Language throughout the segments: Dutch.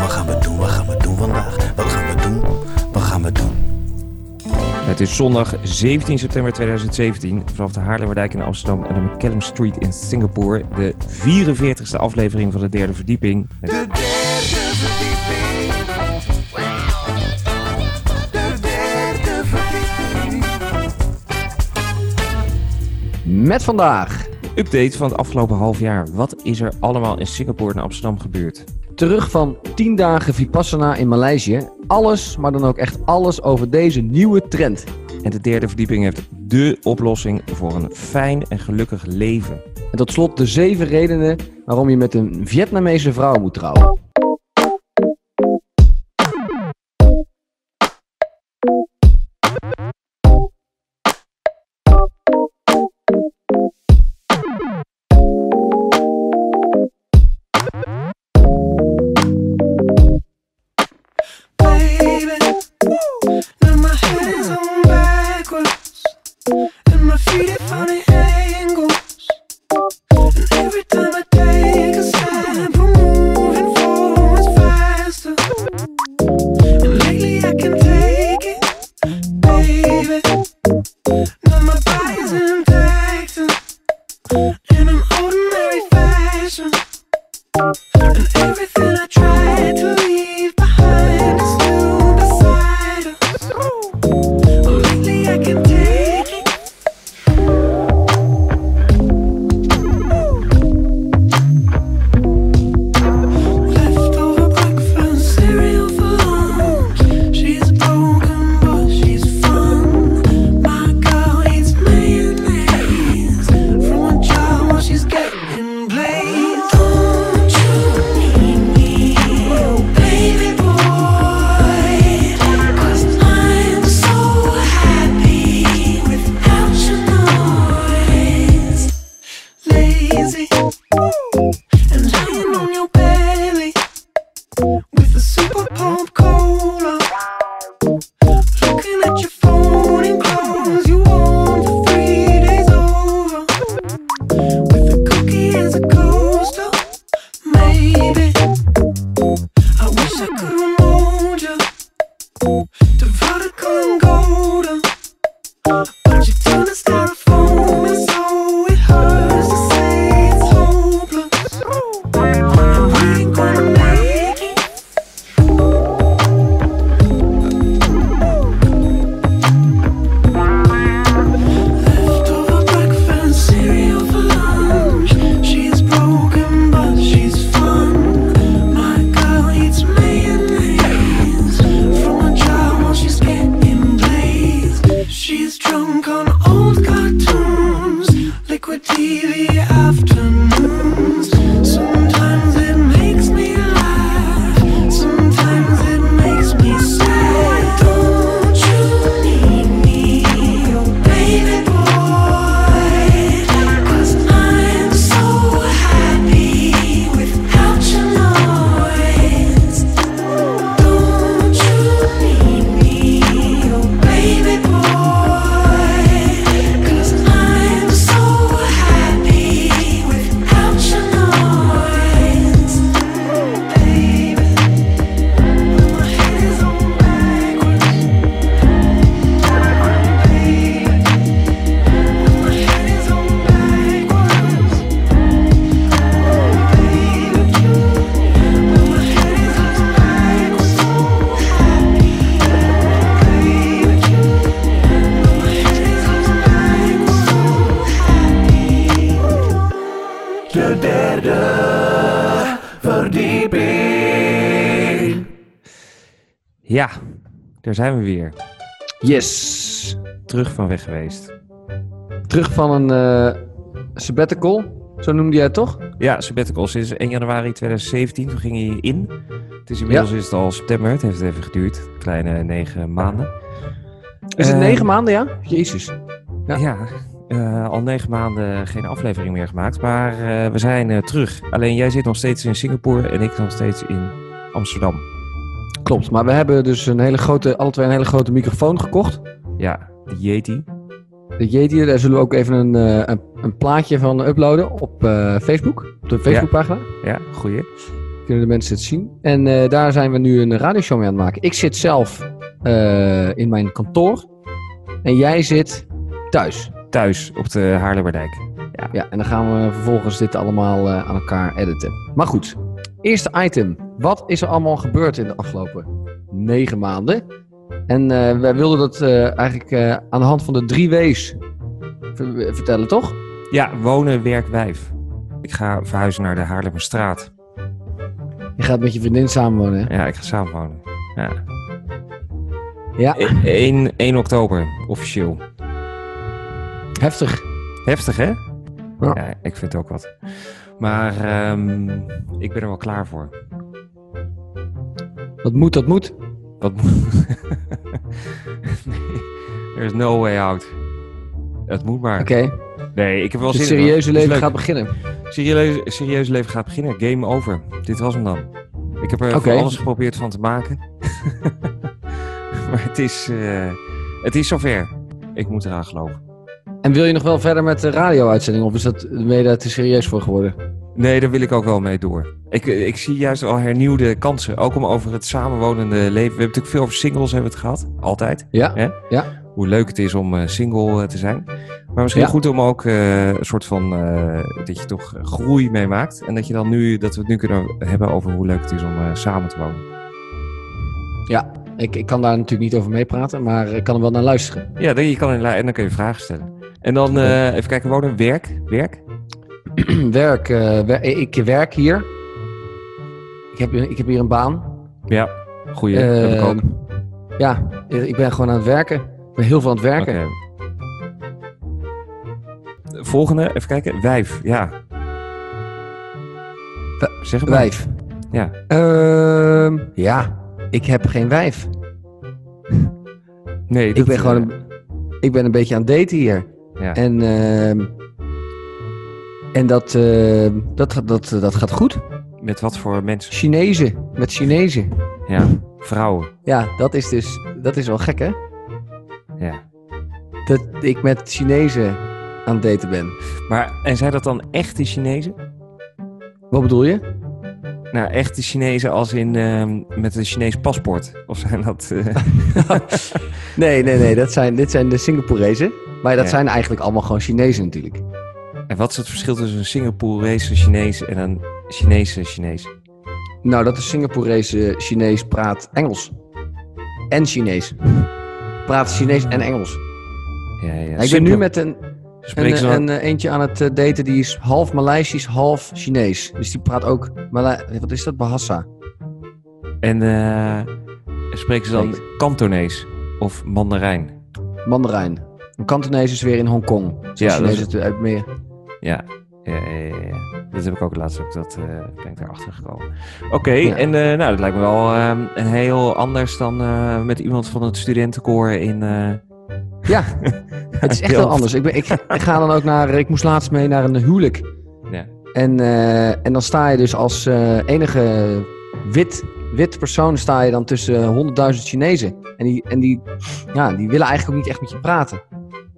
Wat gaan we doen? Wat gaan we doen vandaag? Wat gaan we doen? Wat gaan we doen? Het is zondag 17 september 2017 vanaf de Haarlemmerdijk in Amsterdam en de McCallum Street in Singapore. De 44ste aflevering van de derde verdieping. De derde verdieping. De derde verdieping. Met vandaag. Update van het afgelopen half jaar. Wat is er allemaal in Singapore en Amsterdam gebeurd? Terug van 10 dagen Vipassana in Maleisië. Alles, maar dan ook echt alles over deze nieuwe trend. En de derde verdieping heeft dé oplossing voor een fijn en gelukkig leven. En tot slot de zeven redenen waarom je met een Vietnamese vrouw moet trouwen. Daar zijn we weer. Yes. Terug van weg geweest. Terug van een eh sabbatical, zo noemde jij het toch? Ja, sabbatical sinds 1 januari 2017. Toen ging hij in. Het is inmiddels Ja. is het al september. Het heeft even geduurd. Kleine negen maanden. Is het negen maanden, ja? Jezus. Ja. Ja, eh, al negen maanden geen aflevering meer gemaakt. Maar eh, we zijn terug. Alleen jij zit nog steeds in Singapore en ik nog steeds in Amsterdam. Klopt, maar we hebben dus een hele grote, alle twee een hele grote microfoon gekocht. Ja, de Yeti. De Yeti, daar zullen we ook even een, eh, een, een plaatje van uploaden op eh, Facebook. Op de Facebookpagina. Ja, goeie. Kunnen de mensen het zien. En eh, daar zijn we nu een radioshow mee aan het maken. Ik zit zelf in mijn kantoor. En jij zit thuis. Thuis op de Haarlemmerdijk. Ja, en dan gaan we vervolgens dit allemaal aan elkaar editen. Maar goed, eerste item. Wat is er allemaal gebeurd in de afgelopen negen maanden? En eh, wij wilden dat eh, eigenlijk eh, aan de hand van de drie W's ver- vertellen, toch? Ja, wonen, werk, wijf. Ik ga verhuizen naar de Haarlemmerstraat. Je gaat met je vriendin samenwonen. hè? Ja, ik ga samenwonen. Ja. Ja, E- 1, 1 oktober, officieel. heftig. Heftig, hè? Ja. Ja, ik vind het ook wat. Maar ehm, ik ben er wel klaar voor. Dat moet, dat moet. Wat moet... nee, er is no way out. Het moet maar. Oké, Nee, ik heb wel zin in, serieuze Het is leven gaat beginnen. Serieus, serieus leven gaat beginnen. Game over. Dit was hem dan. Ik heb er alles geprobeerd van te maken. maar het is, eh, het is zover. Ik moet eraan geloven. En wil je nog wel verder met de radio-uitzending? Of is dat, ben je daar te serieus voor geworden? Nee, daar wil ik ook wel mee door. Ik, ik zie juist al hernieuwde kansen. Ook om over het samenwonende leven. We hebben natuurlijk veel over singles hebben het gehad. Altijd. Ja? Hè? Ja. Hoe leuk het is om eh, single eh, te zijn. Maar misschien Ja. goed om ook eh, een soort van... eh, dat je toch groei meemaakt. En dat, je dan nu, dat we het nu kunnen hebben over hoe leuk het is om eh, samen te wonen. Ja, ik, ik kan daar natuurlijk niet over meepraten, maar ik kan er wel naar luisteren. Ja, je kan en dan kun je vragen stellen. En dan eh, even kijken, wonen, werk. Werk? werk, eh, wer- ik werk hier. Ik heb, ik heb hier een baan. Ja, goeie. heb ik ook. Ehm, Ja, ik ben gewoon aan het werken. Ik ben heel veel aan het werken. Volgende, even kijken. Wijf, ja. Wa- Zeg maar. Wijf. Ja. Ehm, ja, ik heb geen wijf. Nee, Ik ben gewoon eh, een, ik ben een beetje aan het daten hier. Ja. En, ehm, en dat, ehm, dat, dat, dat gaat goed. Met wat voor mensen? Chinezen, met Chinezen. Ja, vrouwen. Ja, dat is dus, dat is wel gek hè? Ja. Dat ik met Chinezen aan het daten ben. Maar, en zijn dat dan echte Chinezen? Wat bedoel je? Nou, echte Chinezen als in ehm, met een Chinees paspoort? Of zijn dat... eh, Nee, nee, nee. Dat zijn, dit zijn de Singaporezen. Maar dat Ja. zijn eigenlijk allemaal gewoon Chinezen natuurlijk. en wat is het verschil tussen een Singaporese Chinees en een Chinese Chinees? Nou, dat de Singaporese Chinees praat Engels. En Chinees. Praat Chinees en Engels. Ja, ja. ik ben nu met een, een, eh, eentje aan het eh, daten die is half Maleisisch, half Chinees. Dus die praat ook Malai wat is dat? Bahasa. En eh, spreken ze dan. Kantonees of Mandarijn? Mandarijn. Een Kantonees is weer in Hongkong. Ja, Ja, dat is- het uit meer. Ja, ja, heb ik ook laatst ook, dat eh, ben ik daarachter gekomen. Oké, Ja. en eh, nou, dat lijkt me wel ehm, een heel anders dan eh, met iemand van het studentenkoor in... Ja, het is echt heel anders. Ik, ben, ik, ik ga dan ook naar. Ik moest laatst mee naar een huwelijk. Ja. En, en dan sta je dus als enige wit, wit persoon sta je dan tussen honderdduizend Chinezen. En, die, en die, ja, die willen eigenlijk ook niet echt met je praten.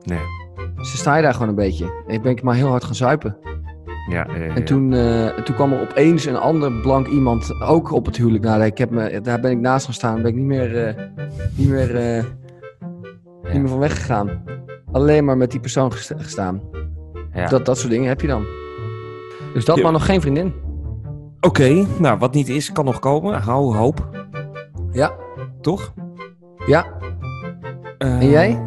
Nee. Dus dan sta je daar gewoon een beetje. En ik ben ik maar heel hard gaan zuipen. Ja, eh, En toen, eh, toen kwam er opeens een ander blank iemand ook op het huwelijk. Nou, ik heb me, daar ben ik naast gaan staan. Ben ik niet meer, eh, niet meer, eh, Ja. niet meer van weggegaan. Alleen maar met die persoon gesta- gestaan. ja. Dat, dat soort dingen heb je dan. Dus dat, Ja. maar nog geen vriendin. Oké, nou wat niet is, kan nog komen. Hou hoop, Ja. toch? Ja. en jij?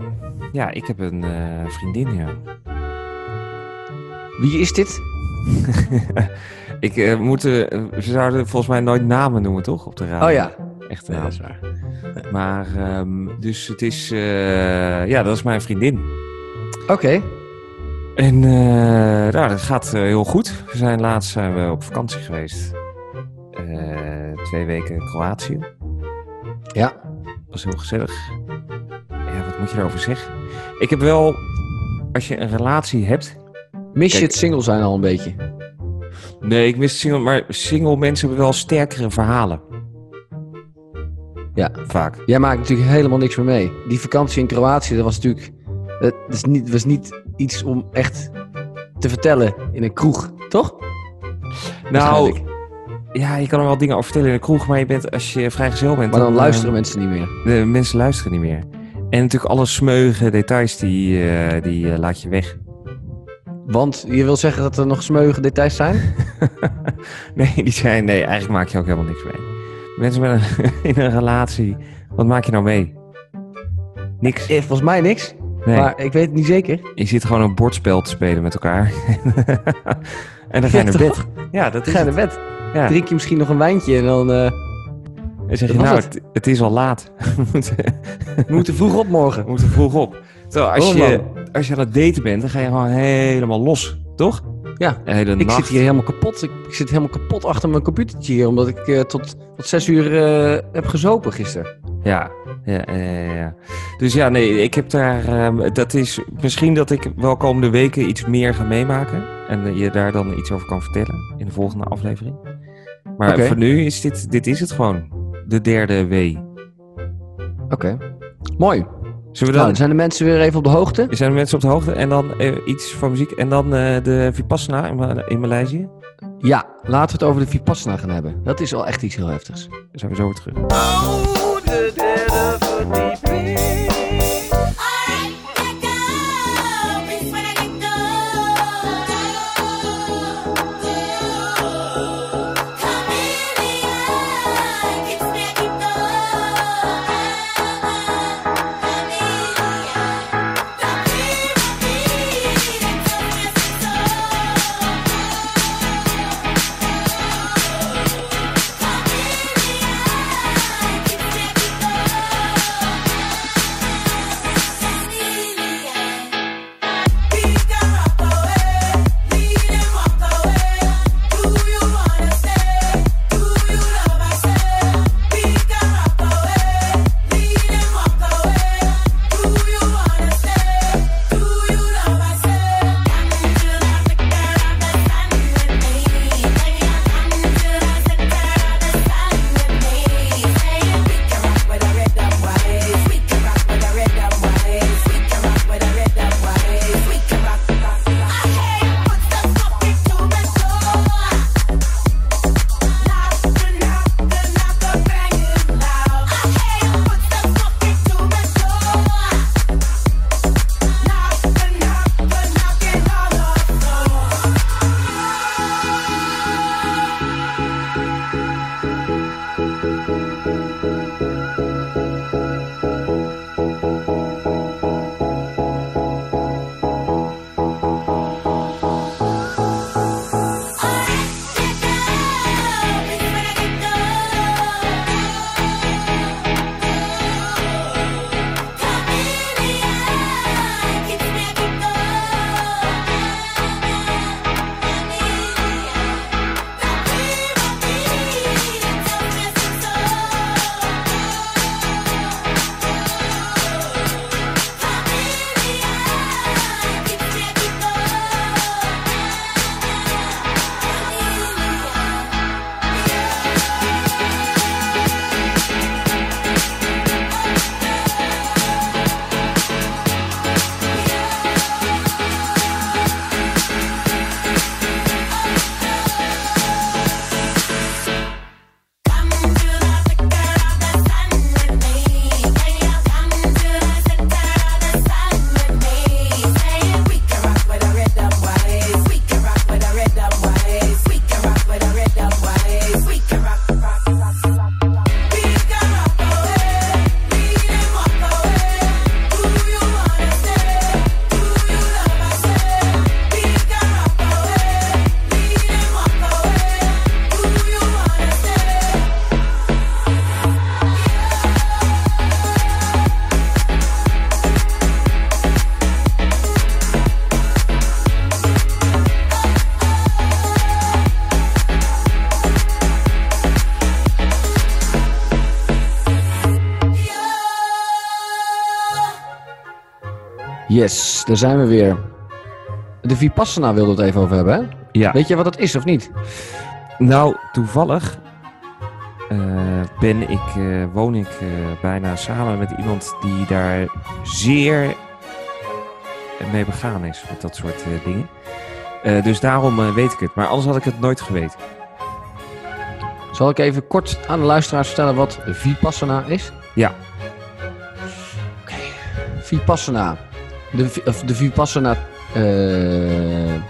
Ja, ik heb een eh, vriendin, ja. Wie is dit? ik eh, moet, eh, we zouden volgens mij nooit namen noemen, toch? Op de radio. Oh ja. Echt, Nee, dat is waar. Maar, ehm, dus het is, ja, dat is mijn vriendin. Oké. En uh, nou, dat gaat uh, heel goed. We zijn laatst zijn we op vakantie geweest. Uh, twee weken in Kroatië. Ja. Was heel gezellig. Ja, wat moet je daarover zeggen? Ik heb wel, als je een relatie hebt. Mis je het single zijn al een beetje? Nee, ik mis single, maar single mensen hebben wel sterkere verhalen. Ja. Vaak. Jij maakt natuurlijk helemaal niks meer mee. Die vakantie in Kroatië, dat was natuurlijk... Dat is niet, was niet iets om echt te vertellen in een kroeg, toch? Nou, ja, je kan er wel dingen over vertellen in de kroeg, maar je bent, als je vrijgezel bent... Maar dan eh, luisteren mensen niet meer. De mensen luisteren niet meer. En natuurlijk alle smeuïge details, die, eh, die eh, laat je weg. Want je wil zeggen dat er nog smeuïge details zijn? Nee, die zijn, nee, eigenlijk maak je ook helemaal niks mee. Mensen met een, in een relatie, wat maak je nou mee? Niks. Eh, Volgens mij niks. Nee, Maar ik weet het niet zeker. je zit gewoon een bordspel te spelen met elkaar. en dan ga je Ja, naar bed. Ja, dat Ga je naar bed. Ja. Drink je misschien nog een wijntje en dan... En zeg je, nou, het. het, is al laat. we moeten- we moeten vroeg op morgen. we moeten vroeg op. Terwijl als Oh, je, als je aan het daten bent, dan ga je gewoon helemaal los. Toch? Ja. Hele Ik nacht. zit hier helemaal kapot. Ik, ik zit helemaal kapot achter mijn computertje hier. Omdat ik eh, tot, tot zes uur eh, heb gezopen gisteren. Ja, ja, ja. Dus ja, nee, ik heb daar. ehm, dat is misschien dat ik wel komende weken iets meer ga meemaken. En je daar dan iets over kan vertellen in de volgende aflevering. Maar voor nu is dit, dit is het gewoon. De derde W. Oké. Mooi. Zullen we Nou, dan. dan zijn de mensen weer even op de hoogte. zijn de mensen op de hoogte? En dan eh, iets van muziek. En dan eh, de Vipassana in, Ma- in Maleisië. Ja, laten we het over de Vipassana gaan hebben. Dat is al echt iets heel heftigs. Daar zijn we zo weer terug. Oh, dead of Yes, daar zijn we weer. De Vipassana wilde het even over hebben, hè? Ja. Weet je wat het is of niet? Nou, toevallig eh, ben ik, eh, woon ik eh, bijna samen met iemand die daar zeer mee begaan is met dat soort dingen. Dus daarom weet ik het. Maar anders had ik het nooit geweten. Zal ik even kort aan de luisteraars vertellen wat Vipassana is? Ja. Oké. Vipassana. De, of de Vipassana... eh,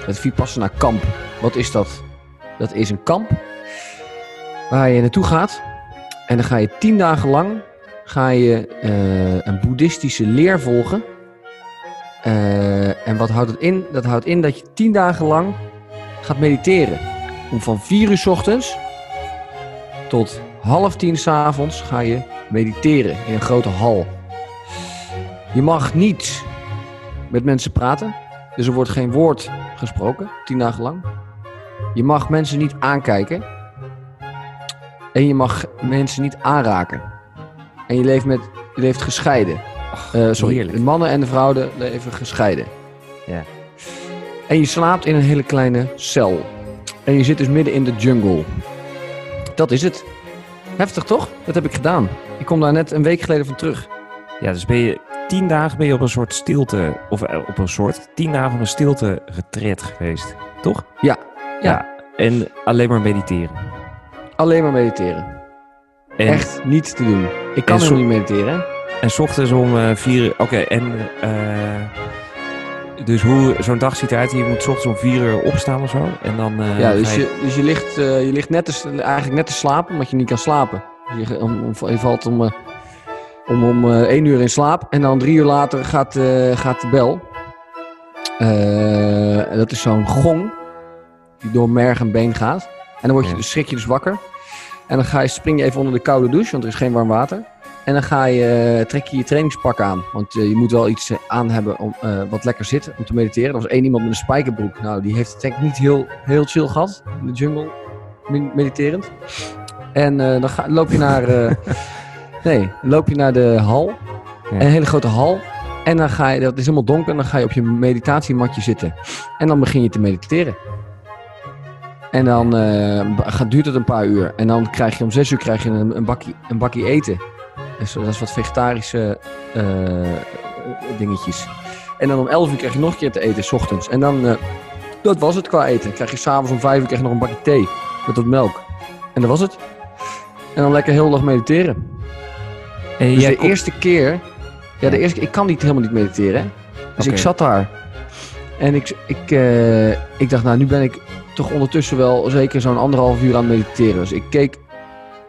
het Vipassana kamp. Wat is dat? Dat is een kamp waar je naartoe gaat. En dan ga je tien dagen lang ga je, eh, een boeddhistische leer volgen. Eh, en wat houdt het in? Dat houdt in dat je tien dagen lang gaat mediteren. Van vier uur 's ochtends tot half tien 's avonds ga je mediteren in een grote hal. Je mag niet met mensen praten. Dus er wordt geen woord gesproken, tien dagen lang. Je mag mensen niet aankijken. En je mag mensen niet aanraken. En je leeft, met, je leeft gescheiden. Eh, sorry, heerlijk. de mannen en de vrouwen leven gescheiden. Ja. En je slaapt in een hele kleine cel. En je zit dus midden in de jungle. Dat is het. Heftig toch? Dat heb ik gedaan. Ik kom daar net een week geleden van terug. Ja, dus ben je tien dagen ben je op een soort stilte, of eh, op een soort, tien dagen op een stilte retreat geweest, toch? Ja, ja. En alleen maar mediteren. Alleen maar mediteren. En, Echt niet te doen. Ik kan helemaal niet mediteren. En s ochtends om eh, vier uur, oké, en eh, dus hoe zo'n dag ziet eruit, je moet s ochtends om vier uur opstaan of zo, en dan ja, dus je- je, dus je ligt, je ligt net te, eigenlijk net te slapen, omdat je niet kan slapen. Je, om, je valt om, om, om eh, één uur in slaap en dan drie uur later gaat, eh, gaat de bel. Eh, dat is zo'n gong die door merg en been gaat. En dan word je, dus schrik je dus wakker. En dan ga je, spring je even onder de koude douche, want er is geen warm water. En dan ga je, trek je je trainingspak aan. Want je moet wel iets aan hebben om, wat lekker zit om te mediteren. Er was één iemand met een spijkerbroek. Nou, die heeft het denk ik niet heel, heel chill gehad. In de jungle, me- mediterend. En dan ga, loop je naar... nee, dan loop je naar de hal. Ja. Een hele grote hal. En dan ga je, dat is helemaal donker, en dan ga je op je meditatiematje zitten. En dan begin je te mediteren. En dan eh, gaat, duurt het een paar uur. En dan krijg je om zes uur krijg je een, een, bakje, een bakje eten. Dus dat is wat vegetarische eh, dingetjes. En dan om elf uur krijg je nog een keer te eten, s ochtends. En dan, eh, dat was het qua eten. Dan krijg je s'avonds om vijf uur krijg je nog een bakje thee. Met wat melk. En dat was het. En dan lekker heel dag mediteren. En Dus de eerste keer... Ja, de eerste. Ik kan niet helemaal niet mediteren. hè. Dus ik zat daar. En ik, ik, eh, ik dacht, nou, nu ben ik toch ondertussen wel zeker zo'n anderhalf uur aan het mediteren. Dus ik keek...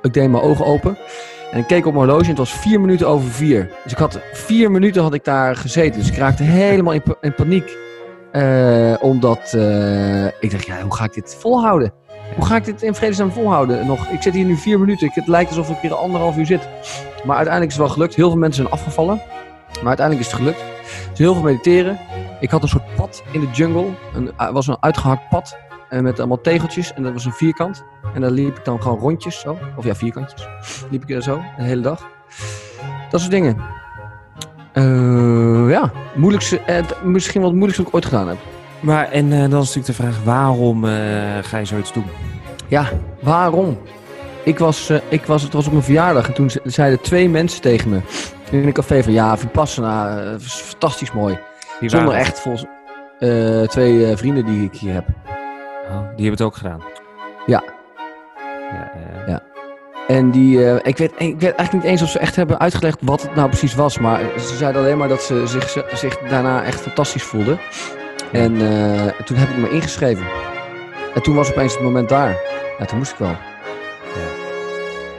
Ik deed mijn ogen open. En ik keek op mijn horloge en het was vier minuten over vier. Dus ik had vier minuten had ik daar gezeten. Dus ik raakte helemaal in, pa- in paniek. Eh, omdat eh, ik dacht, ja, hoe ga ik dit volhouden? Hoe ga ik dit in vredesnaam volhouden? Nog, ik zit hier nu vier minuten. Ik, het lijkt alsof ik hier anderhalf uur zit. Maar uiteindelijk is het wel gelukt. Heel veel mensen zijn afgevallen. Maar uiteindelijk is het gelukt. Dus heel veel mediteren. Ik had een soort pad in de jungle. Een, er was een uitgehakt pad. En met allemaal tegeltjes. En dat was een vierkant. En daar liep ik dan gewoon rondjes zo. Of ja, vierkantjes. Liep ik er zo. De hele dag. Dat soort dingen. Eh, ja. Moeilijkste, eh, het- misschien wel het moeilijkste wat ik ooit gedaan heb. Maar en eh, dan is natuurlijk de vraag, waarom eh, ga je zoiets doen? Ja, waarom? Ik was, eh, ik was, het was op mijn verjaardag en toen ze- zeiden twee mensen tegen me in een café van ja, Vipassana, is fantastisch mooi. Die Zonder waren- echt volgens eh, twee vrienden die ik hier heb. Oh, die hebben het ook gedaan? Ja. Ja, eh, En die, ik, weet, ik weet eigenlijk niet eens of ze echt hebben uitgelegd wat het nou precies was. Maar ze zeiden alleen maar dat ze zich, zich daarna echt fantastisch voelden. En toen heb ik me ingeschreven. En toen was opeens het moment daar. Ja, toen moest ik wel.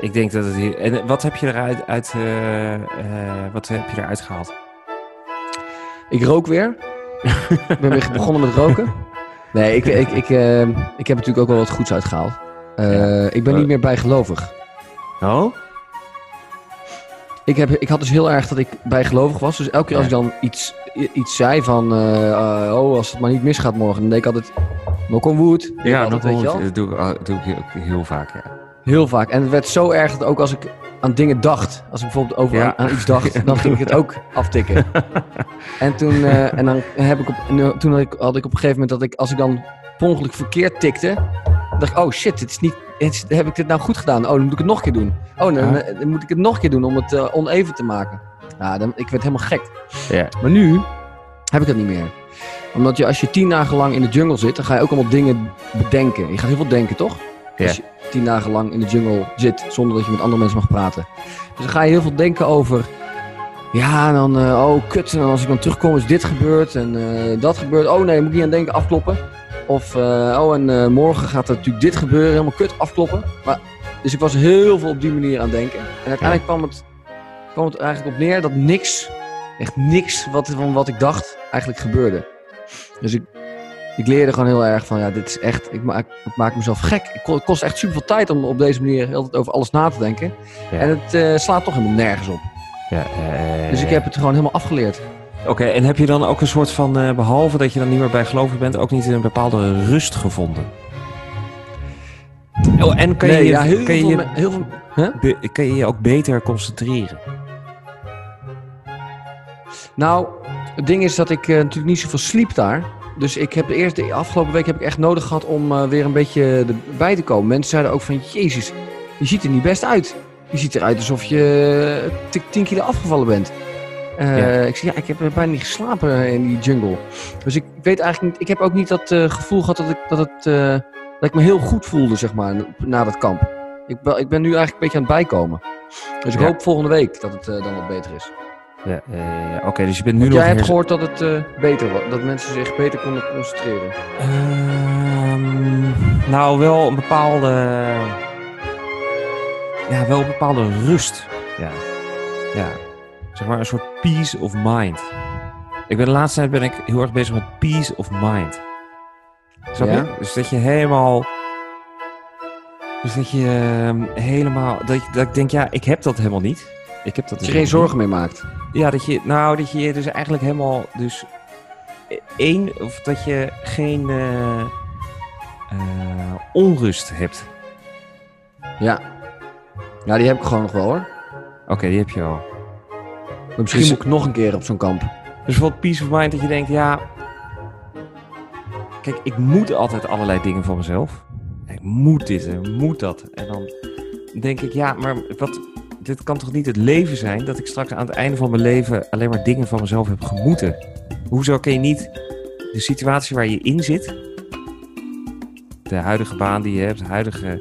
Ik denk dat het hier... En wat heb je eruit uit, eh, eh, wat heb je eruit gehaald? Ik rook weer. ik ben weer begonnen met roken. Nee, ik, ik, ik, eh, ik heb natuurlijk ook wel wat goeds uitgehaald. Eh, Ik ben niet meer bijgelovig. Oh? Ik, heb, ik had dus heel erg dat ik bijgelovig was. Dus elke keer als ik dan iets, iets zei van... eh, eh, oh, als het maar niet misgaat morgen. Dan deed ik altijd... Knock on wood. Wel. dat doe, doe ik ook heel vaak, ja. Heel vaak. En het werd zo erg dat ook als ik aan dingen dacht... Als ik bijvoorbeeld over Ja. aan, iets dacht... Dan ging ik het ook aftikken. en toen, eh, en dan heb ik op, eh, toen had ik, had ik op een gegeven moment dat ik... Als ik dan per ongeluk verkeerd tikte... Dacht ik, oh shit, dit is niet, is- heb ik dit nou goed gedaan? Oh, dan moet ik het nog een keer doen. Oh, dan, eh, dan moet ik het nog een keer doen om het oneven te maken. Ja, dan, ik werd helemaal gek. Ja. Maar nu heb ik dat niet meer. Omdat je als je tien dagen lang in de jungle zit, dan ga je ook allemaal dingen bedenken. Je gaat heel veel denken, toch? Ja. Je tien dagen lang in de jungle zit, zonder dat je met andere mensen mag praten. Dus dan ga je heel veel denken over Ja, en dan, eh, oh kut, en als ik dan terugkom is dit gebeurd en eh, dat gebeurt. Oh nee, moet ik niet aan denken, afkloppen. Of, eh, oh en morgen gaat er natuurlijk dit gebeuren, helemaal kut, afkloppen. Maar, dus ik was heel veel op die manier aan denken. En uiteindelijk kwam, het, kwam het eigenlijk op neer dat niks, echt niks wat, van wat ik dacht, eigenlijk gebeurde. Dus ik, ik leerde gewoon heel erg van, ja, dit is echt, ik maak, ik maak mezelf gek. Het kost echt super veel tijd om op deze manier altijd over alles na te denken. Ja. En het eh, slaat toch helemaal nergens op. Ja, eh, Dus ik heb het gewoon helemaal afgeleerd. Oké, en heb je dan ook een soort van, eh, behalve dat je dan niet meer bijgelovig bent, ook niet een bepaalde rust gevonden? Oh, en kan je, nee, je- ja, heel, kan, je, veel, je- me- heel veel... Huh? be- kan je je ook beter concentreren? Nou, het ding is dat ik natuurlijk niet zoveel sliep daar. Dus ik heb de eerste de afgelopen week heb ik echt nodig gehad om eh, weer een beetje erbij te komen. Mensen zeiden ook van, jezus, je ziet er niet best uit. Je ziet eruit alsof je eh, t- 10 kilo afgevallen bent. Eh, Ja. Ik zeg, ja, ik heb bijna niet geslapen in die jungle. Dus ik, weet eigenlijk niet, ik heb ook niet dat gevoel gehad dat ik, dat, het, dat ik me heel goed voelde, zeg maar, na dat kamp. Ik, ben- ik ben nu eigenlijk een beetje aan het bijkomen. Dus ik Ja. hoop volgende week dat het dan wat beter is. Ja, Oké, dus je bent nu Want nog... jij hebt gehoord dat het eh, beter was, dat mensen zich beter konden concentreren. Ehm, nou, wel een bepaalde. Ja, wel een bepaalde rust. Ja. Ja. Zeg maar een soort peace of mind. Ik ben de laatste tijd ben ik heel erg bezig met peace of mind. Snap Ja? je? Dus dat je helemaal. Dus dat je ehm, helemaal. Dat, dat ik denk, ja, ik heb dat helemaal niet. Ik heb dat Dat je dus geen zorgen meer maakt. Ja, dat je. Nou, dat je dus eigenlijk helemaal. Dus. één, of dat je geen. eh, eh, onrust hebt. Ja. Ja, die heb ik gewoon nog wel hoor. Oké, die heb je wel. Maar misschien Dus- moet ik nog een keer op zo'n kamp. Dus bijvoorbeeld peace of mind dat je denkt, ja... Kijk, ik moet altijd allerlei dingen van mezelf. Ik moet dit en ik moet dat. En dan denk ik, ja, maar wat... Dit kan toch niet het leven zijn dat ik straks aan het einde van mijn leven alleen maar dingen van mezelf heb gemoeten? Hoezo kun je niet de situatie waar je in zit, de huidige baan die je hebt, de huidige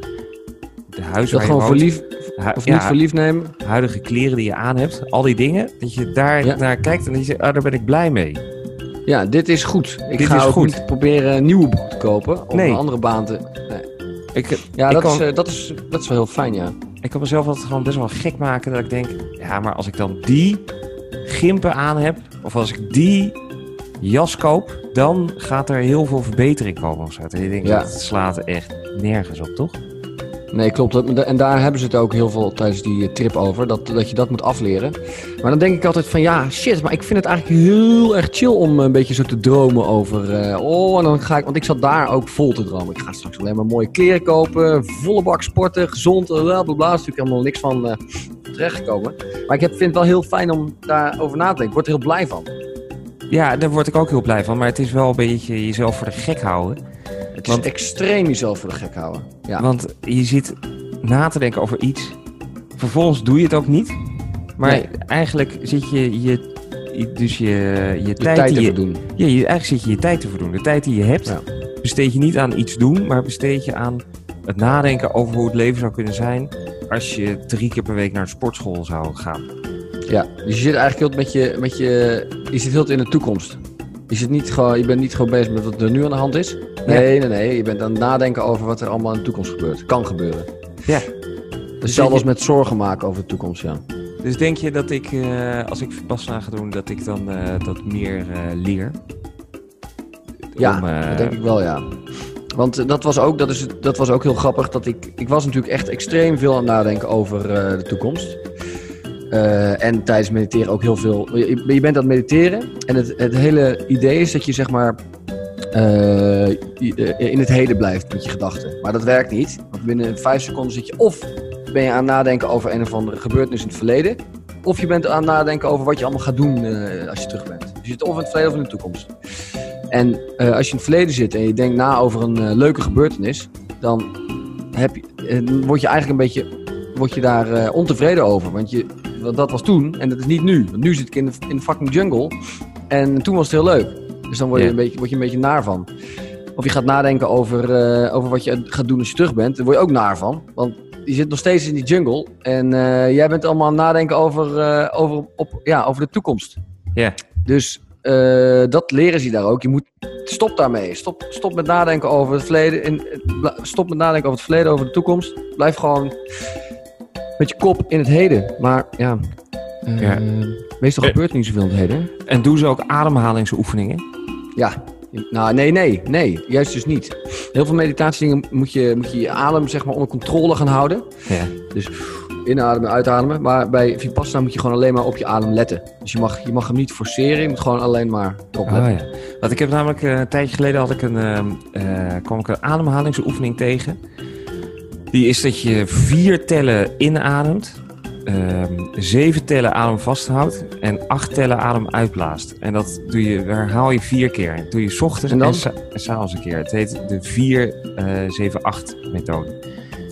de huis Dat waar je gewoon woont, verlief, hu- of ja, niet verliefd nemen. huidige kleren die je aan hebt, al die dingen, dat je daar Ja. naar kijkt en dat je zegt, ah, daar ben ik blij mee. Ja, dit is goed. Ik Dit ga is ook goed. niet proberen een nieuwe boek te kopen. Of Nee. een andere baan te... Nee. Ik, Ja, ik, dat, kan, is, eh, dat, is, dat is wel heel fijn, ja. ik kan mezelf altijd gewoon best wel gek maken dat ik denk, ja, maar als ik dan die gimpen aan heb, of als ik die jas koop, dan gaat er heel veel verbetering komen of zo. En je denkt, Ja. dat slaat echt nergens op, toch? Nee, klopt. En daar hebben ze het ook heel veel tijdens die eh, trip over. Dat, dat je dat moet afleren. Maar dan denk ik altijd van ja, shit. Maar ik vind het eigenlijk heel erg chill om een beetje zo te dromen over. eh, oh, en dan ga ik. Want ik zat daar ook vol te dromen. Ik ga straks alleen maar mooie kleren kopen. Volle bak sporten. Gezond. eh, Bla bla bla. Is natuurlijk helemaal niks van eh terechtgekomen. Maar ik heb, vind het wel heel fijn om daarover na te denken. Ik word er heel blij van. Ja, daar word ik ook heel blij van, maar het is wel een beetje jezelf voor de gek houden. Want- extreem jezelf voor de gek houden. Ja. Want je zit na te denken over iets. Vervolgens doe je het ook niet. Maar Nee. eigenlijk zit je, je, dus je, je tijd, tijd die je, ja, je, eigenlijk zit je je tijd te verdoen. De tijd die je hebt, Ja. besteed je niet aan iets doen, maar besteed je aan het nadenken over hoe het leven zou kunnen zijn als je drie keer per week naar de sportschool zou gaan. Ja, dus je zit eigenlijk heel met je, met je, je zit heel in de toekomst. Je, zit niet gewoon, je bent niet gewoon bezig met wat er nu aan de hand is. Nee, nee, nee. Je bent aan het nadenken over wat er allemaal in de toekomst gebeurt. Kan gebeuren. Ja. Dus hetzelfde als met zorgen maken over de toekomst, ja. Dus denk je dat ik, eh, als ik Vipassana ga doen, dat ik dan eh, dat meer eh, leer? Ja, Om, dat denk ik wel, ja. Want dat was ook, dat is, dat was ook heel grappig. Dat ik, ik was natuurlijk echt extreem veel aan het nadenken over de toekomst. Eh, en tijdens mediteren ook heel veel. Je, bent aan het mediteren. En het, het hele idee is dat je zeg maar eh, eh, in het heden blijft met je gedachten. Maar dat werkt niet. Want binnen vijf seconden zit je of ben je aan het nadenken over een of andere gebeurtenis in het verleden. Of je bent aan het nadenken over wat je allemaal gaat doen als je terug bent. Dus je zit of in het verleden of in de toekomst. En als je in het verleden zit en je denkt na over een leuke gebeurtenis, dan heb je, word je eigenlijk een beetje word je daar ontevreden over. Want, je, dat was toen en dat is niet nu. Want nu zit ik in de, in de fucking jungle en toen was het heel leuk. Dus dan word je, een, beetje, word je een beetje naar van. Of je gaat nadenken over, eh, over wat je gaat doen als je terug bent. Daar word je ook naar van. Want je zit nog steeds in die jungle. En eh, jij bent allemaal aan het nadenken over, eh, over, op, ja, over de toekomst. Ja. Dus dat leren ze daar ook. Je moet, stop daarmee. Stop, stop met nadenken over het verleden. En, stop met nadenken over het verleden, over de toekomst. Blijf gewoon met je kop in het heden. Maar ja, eh, Ja. meestal Eh. gebeurt er niet zoveel in het heden. En doen ze ook ademhalingsoefeningen? Ja, nou nee, nee, nee, juist dus niet. Heel veel meditatiedingen moet je moet je, je adem zeg maar onder controle gaan houden. Ja. Dus inademen, uitademen. Maar bij Vipassana moet je gewoon alleen maar op je adem letten. Dus je mag, je mag hem niet forceren, je moet gewoon alleen maar erop letten. Oh, ja. Want ik heb namelijk eh, een tijdje geleden had ik een, ehm, eh, kwam ik een ademhalingsoefening tegen. Die is dat je vier tellen inademt, ehm, zeven tellen adem vasthoudt en acht tellen adem uitblaast. En dat doe je, herhaal je vier keer. Dat doe je 's ochtends En dan? en s'avonds een keer. Het heet de 4-7-8 methode.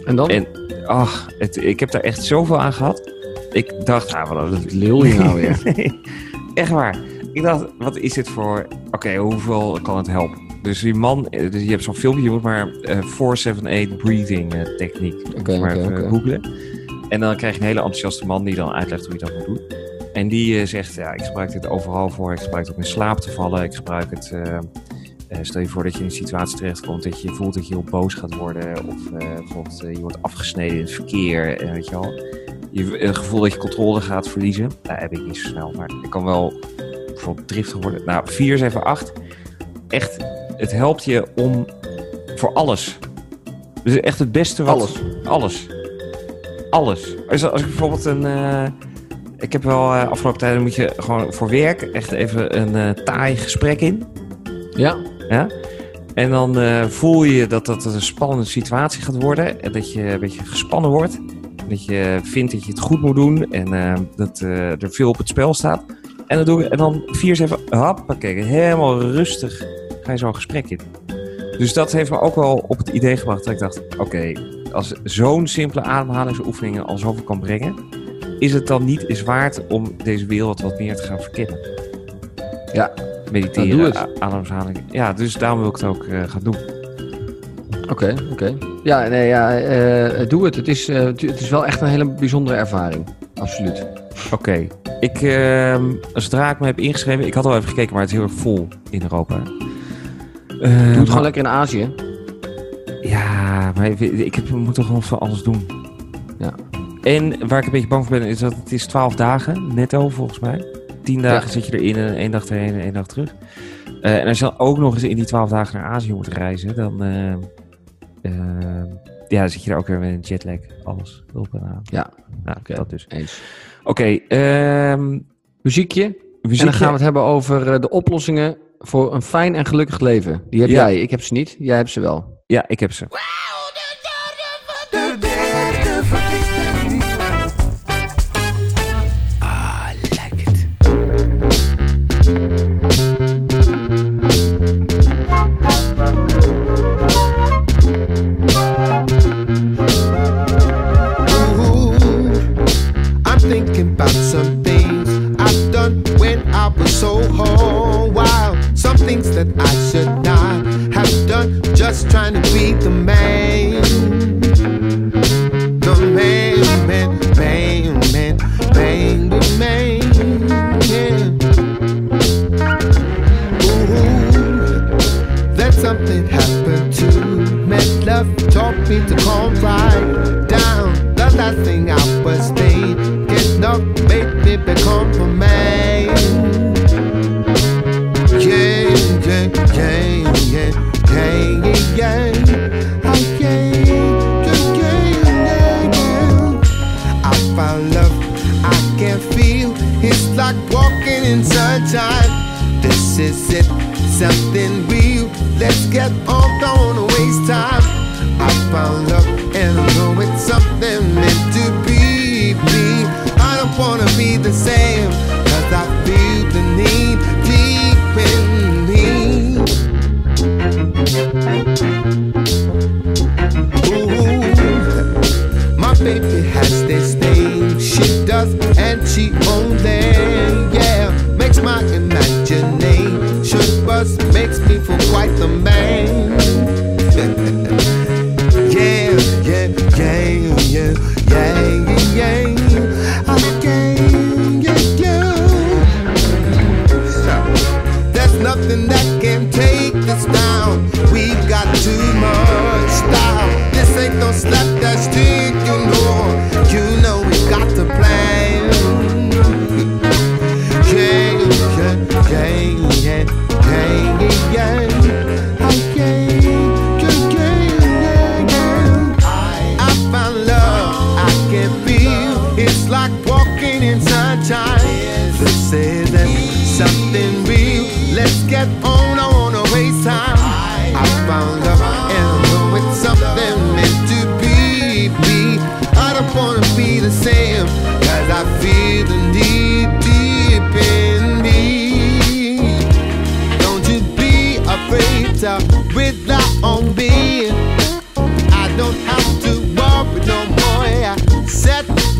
En dan? En ach, het, ik heb daar echt zoveel aan gehad. Ik dacht, nou, wat Wat lul je nou weer? Echt waar. Ik dacht, wat is dit voor... Oké, hoeveel kan het helpen? Dus die man, eh, dus je hebt zo'n filmpje, je moet maar eh 478 breathing eh, techniek. Je maar oké. googlen. En dan krijg je een hele enthousiaste man die dan uitlegt hoe je dat moet doen. En die zegt, ja, ik gebruik dit overal voor. Ik gebruik het om in slaap te vallen. Ik gebruik het... stel je voor dat je in een situatie terechtkomt dat je voelt dat je heel boos gaat worden. Of bijvoorbeeld je wordt afgesneden in het verkeer. weet je wel. Je, het gevoel dat je controle gaat verliezen. Nou, heb ik niet zo snel. Maar ik kan wel bijvoorbeeld driftig worden. Nou, 4, 7, 8. Echt, het helpt je om voor alles. Dus echt het beste wat... Alles. Alles. Alles. Als, als ik bijvoorbeeld een... eh, ik heb wel eh, afgelopen tijden moet je gewoon voor werk echt even een eh, taai gesprek in. Ja? Ja? En dan voel je dat dat een spannende situatie gaat worden. En dat je een beetje gespannen wordt. Dat je vindt dat je het goed moet doen. En dat er veel op het spel staat. En dan, doe ik, en dan vier, zeven, hoppakee, helemaal rustig ga je zo'n gesprek in. Dus dat heeft me ook wel op het idee gebracht dat ik dacht... Oké, als zo'n simpele ademhalingsoefeningen al zoveel kan brengen... is het dan niet eens waard om deze wereld wat meer te gaan verkennen? Ja. Mediteren, Nou, ademhaling. Ja, dus daarom wil ik het ook eh, gaan doen. Oké, oké. Ja, nee, ja, eh, doe het. Het is, eh, het het is wel echt een hele bijzondere ervaring. Absoluut. Oké. Ik, ehm, zodra ik me heb ingeschreven... Ik had al even gekeken, maar het is heel erg vol in Europa. Eh, Doe het maar- gewoon lekker in Azië. Ja, maar ik, ik heb, moet toch gewoon van alles doen. Ja. En waar ik een beetje bang voor ben, is dat het is 12 dagen netto, volgens mij. 10 dagen Ja. zit je erin en één dag erheen en één dag terug. Eh, en als je dan ook nog eens in die 12 dagen naar Azië moet reizen, dan, eh, ja, dan zit je er ook weer met een jetlag, alles erop en aan. Ja. Nou, Oké. dat dus. Eens. Oké, ehm Muziekje. En muziekje. dan gaan we het hebben over de oplossingen voor een fijn en gelukkig leven. Die heb Ja. jij. Ik heb ze niet. Jij hebt ze wel. Ja, ik heb ze. De that I should not have done. Just trying to be the man. The man, man, man, man, man, the man. Ooh, then something happened to me. Love taught me to calm right down. The last thing I was thinking of made me become a man. Yeah, yeah, yeah, yeah, yeah, yeah, yeah, yeah, yeah. I found love I can feel. It's like walking in sunshine. This is it, something real. Let's get on, don't waste time. I found love and I know it's something meant to be. be. I don't wanna be the same, she only, yeah, makes my imagination buzz, makes me feel quite the man.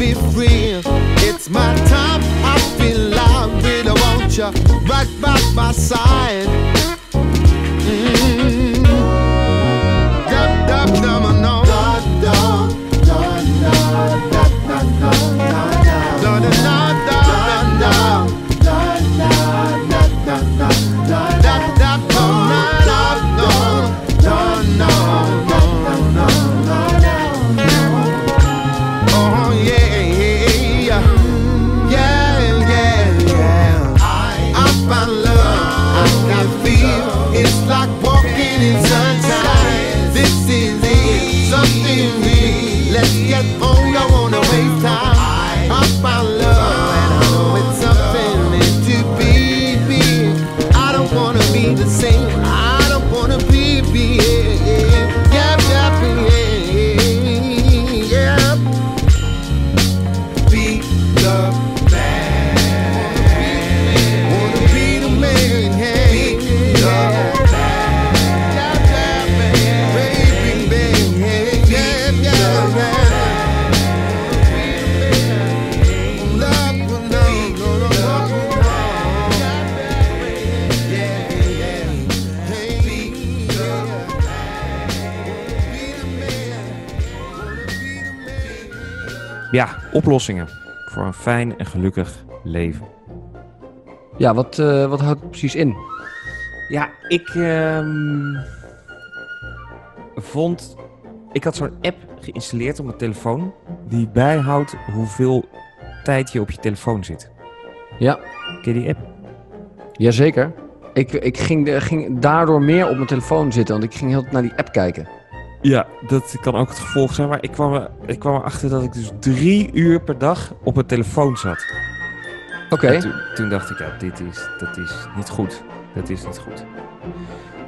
Me free. It's my time. I feel I really want you right by my side. Oplossingen voor een fijn en gelukkig leven. Ja, wat, eh, wat houdt het precies in? Ja, ik ehm, vond. Ik had zo'n app geïnstalleerd op mijn telefoon. Die bijhoudt hoeveel tijd je op je telefoon zit. Ja, Ken je die app? jazeker. Ik, ik ging, de- ging daardoor meer op mijn telefoon zitten, want ik ging heel naar die app kijken. Ja, dat kan ook het gevolg zijn. Maar ik kwam, er, ik kwam erachter dat ik dus drie uur per dag op mijn telefoon zat. Oké. En toen, toen dacht ik, ja, dit is, dat is niet goed. Dat is niet goed.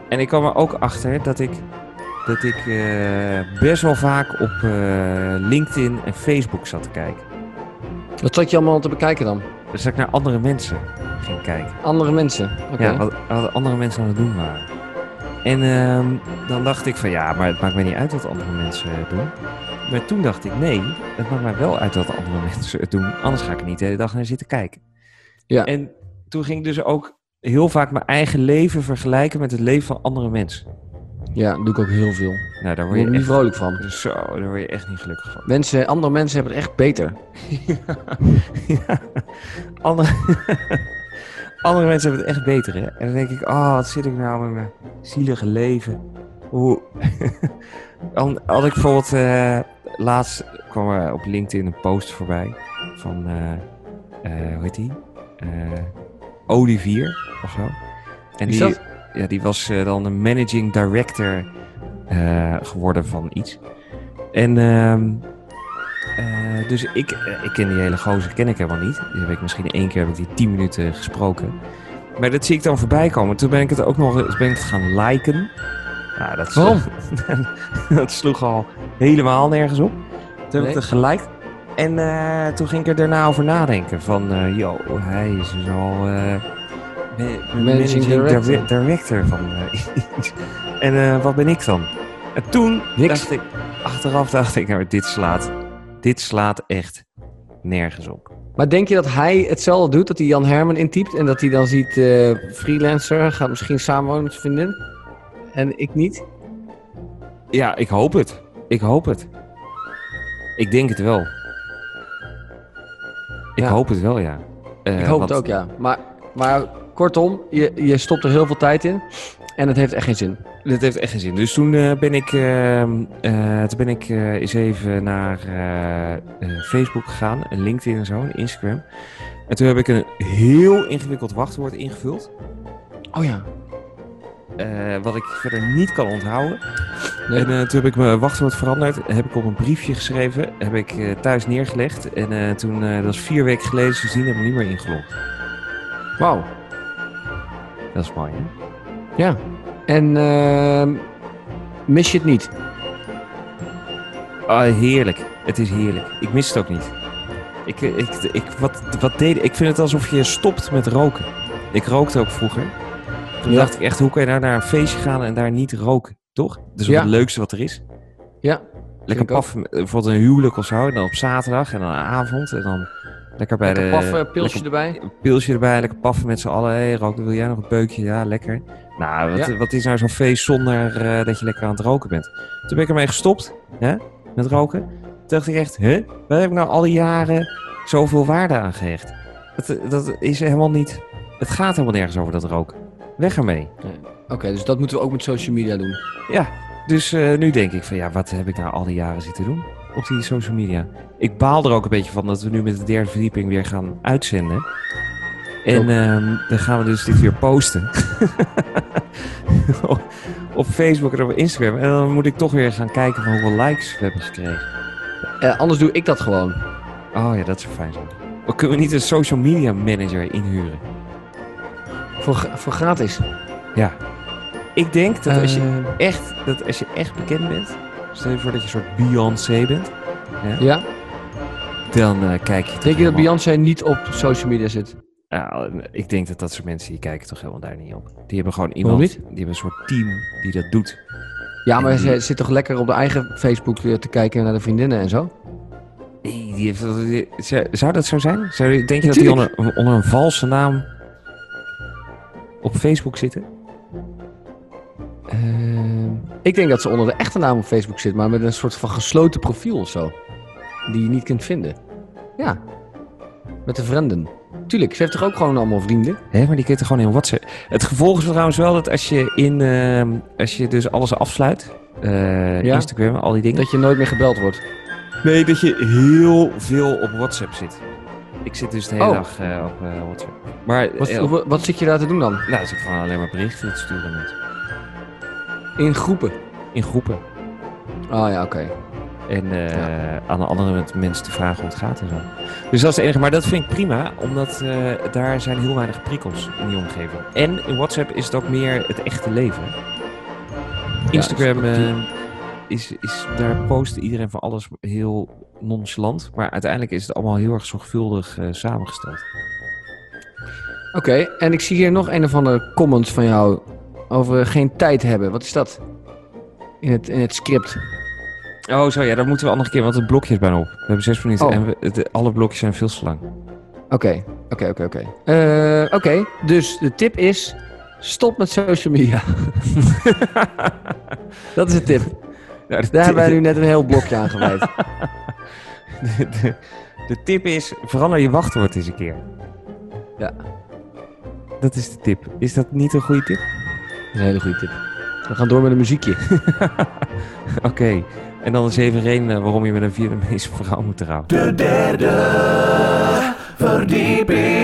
En ik kwam er ook achter dat ik, dat ik eh, best wel vaak op eh, LinkedIn en Facebook zat te kijken. Wat zat je allemaal te bekijken dan? Dus dat ik naar andere mensen ging kijken. Andere mensen. Oké. Ja, wat, wat andere mensen aan het doen waren. En ehm, dan dacht ik van ja, maar het maakt mij niet uit wat andere mensen eh, doen. Maar toen dacht ik nee, het maakt mij wel uit wat andere mensen het doen. Anders ga ik er niet de hele dag naar zitten kijken. Ja. En toen ging ik dus ook heel vaak mijn eigen leven vergelijken met het leven van andere mensen. Ja, dat doe ik ook heel veel. Nou, daar word je niet echt, vrolijk van. zo, daar word je echt niet gelukkig van. Mensen, andere mensen hebben het echt beter. ja. Andere, andere mensen hebben het echt beter, hè? En dan denk ik, oh, wat zit ik nou met mijn zielige leven? Hoe... dan had ik bijvoorbeeld... eh, laatst kwam er op LinkedIn een post voorbij van... eh, eh, hoe heet die? Olivier of zo. En die, dat? ja, die was dan een managing director geworden van iets. En... eh, dus ik, eh, ik ken die hele gozer ken ik helemaal niet. Die heb ik misschien één keer heb ik die 10 minuten gesproken. Maar dat zie ik dan voorbij komen. Toen ben ik het ook nog eens ben ik het gaan liken. Nou, dat, Waarom? dat sloeg al helemaal nergens op. Toen heb ik het geliked. En eh, toen ging ik er daarna over nadenken. Van, yo, hij is dus al ma- managing, director. dire- director van iets. En wat ben ik dan? En toen Niks. dacht ik, achteraf dacht ik, nou, dit slaat, dit slaat echt nergens op. Maar denk je dat hij hetzelfde doet? Dat hij Jan Herman intypt en dat hij dan ziet eh, freelancer, gaat misschien samenwonen met zijn vriendin? En ik niet? Ja, ik hoop het. Ik hoop het. Ik denk het wel. Ik Ja. hoop het wel, ja. Eh, Ik hoop want- het ook, ja. Maar, maar Kortom, je, je stopt er heel veel tijd in en het heeft echt geen zin. Dat heeft echt geen zin. Dus toen eh, ben ik, ehm, eh, toen ben ik eh, eens even naar Facebook gegaan, LinkedIn en zo, en Instagram. En toen heb ik een heel ingewikkeld wachtwoord ingevuld. Oh ja. wat ik verder niet kan onthouden. Nee. En toen heb ik mijn wachtwoord veranderd. Heb ik op een briefje geschreven. Heb ik thuis neergelegd. En toen, dat is vier weken geleden gezien, heb ik niet meer ingelogd. Wauw. Dat is mooi, hè? Ja. En ehm, mis je het niet? Ah, heerlijk. Het is heerlijk. Ik mis het ook niet. Ik, eh, ik, ik, wat, wat deed, ik vind het alsof je stopt met roken. Ik rookte ook vroeger. Toen Ja. dacht ik echt, hoe kan je nou naar een feestje gaan en daar niet roken? Toch? Dat is Ja. het leukste wat er is. Ja. Lekker eh, bijvoorbeeld een huwelijk of zo. En dan op zaterdag en dan een avond. En dan lekker bij Lekker de... paffen, pilsje lekker erbij. een pilsje erbij, lekker paffen met z'n allen. Hé, roken, wil jij nog een peukje? Ja, lekker. Nou, wat, Ja. wat is nou zo'n feest zonder eh, dat je lekker aan het roken bent? Toen ben ik ermee gestopt, hè, met roken. Toen dacht ik echt, hè, waar heb ik nou al die jaren zoveel waarde aan gehecht? Dat, dat is helemaal niet... Het gaat helemaal nergens over dat roken. Weg ermee. Oké, dus dat moeten we ook met social media doen. Ja, dus eh, nu denk ik van ja, wat heb ik nou al die jaren zitten doen op die social media? Ik baal er ook een beetje van dat we nu met de derde verdieping weer gaan uitzenden. En ehm, dan gaan we dus dit weer posten. op- Facebook en op Instagram. En dan moet ik toch weer gaan kijken van hoeveel likes we hebben gekregen. Eh, anders doe ik dat gewoon. Oh ja, dat zou fijn zijn. Kunnen we niet een social media manager inhuren? Voor, voor gratis. Ja. Ik denk dat als je Eh, echt, dat als je echt bekend bent, stel je voor dat je een soort Beyoncé bent, ja. dan eh, kijk je Denk je dat Beyoncé niet op social media zit? Ja, ik denk dat dat soort mensen die kijken toch helemaal daar niet op. Die hebben gewoon iemand, die hebben een soort team die dat doet. Ja, maar die- ze zit toch lekker op de eigen Facebook weer te kijken naar de vriendinnen en zo? Nee, die heeft, die- zou- dat zo zijn? Zou, denk je dat die onder, onder een valse naam op Facebook zitten? Ehm, ik denk dat ze onder de echte naam op Facebook zit, maar met een soort van gesloten profiel of zo. Die je niet kunt vinden. Ja. Met de vrienden. Tuurlijk, ze heeft toch ook gewoon allemaal vrienden? Hé, maar die je toch gewoon in WhatsApp. Het gevolg is trouwens wel dat als je in, ehm, als je dus alles afsluit, Ja. Instagram, al die dingen. Dat je nooit meer gebeld wordt. Nee, dat je heel veel op WhatsApp zit. Ik zit dus de hele Oh. dag eh, op eh, WhatsApp. Maar Wat, wat, zit je daar te doen dan? nou, dat is ik gewoon alleen maar berichten te sturen met. In groepen. In groepen. Ah ja, oké. En eh, aan de andere mensen te vragen hoe het gaat en zo. Dus dat is het enige. Maar dat vind ik prima, omdat eh, daar zijn heel weinig prikkels in die omgeving. En in WhatsApp is het ook meer het echte leven. Instagram dat- eh, is, is, daar post iedereen van alles heel nonchalant. Maar uiteindelijk is het allemaal heel erg zorgvuldig samengesteld. Oké, en ik zie hier nog een of andere comment van jou over geen tijd hebben. Wat is dat? In het, in het script. Oh, zo ja, daar moeten we andere keer, want het blokje is bijna op. We hebben zes minuten Oh. en we, alle blokjes zijn veel te lang. Oké, oké, oké, oké. Eh, Oké, dus de tip is... Stop met social media. dat is de tip. Nou, de Daar hebben wij nu net een heel blokje aan gewijd. de, de, de tip is, verander je wachtwoord eens een keer. Ja. Dat is de tip. Is dat niet een goede tip? Dat is een hele goede tip. We gaan door met een muziekje. Oké. En dan is even reden waarom je met een Vietnamese vrouw moet trouwen. De derde verdieping.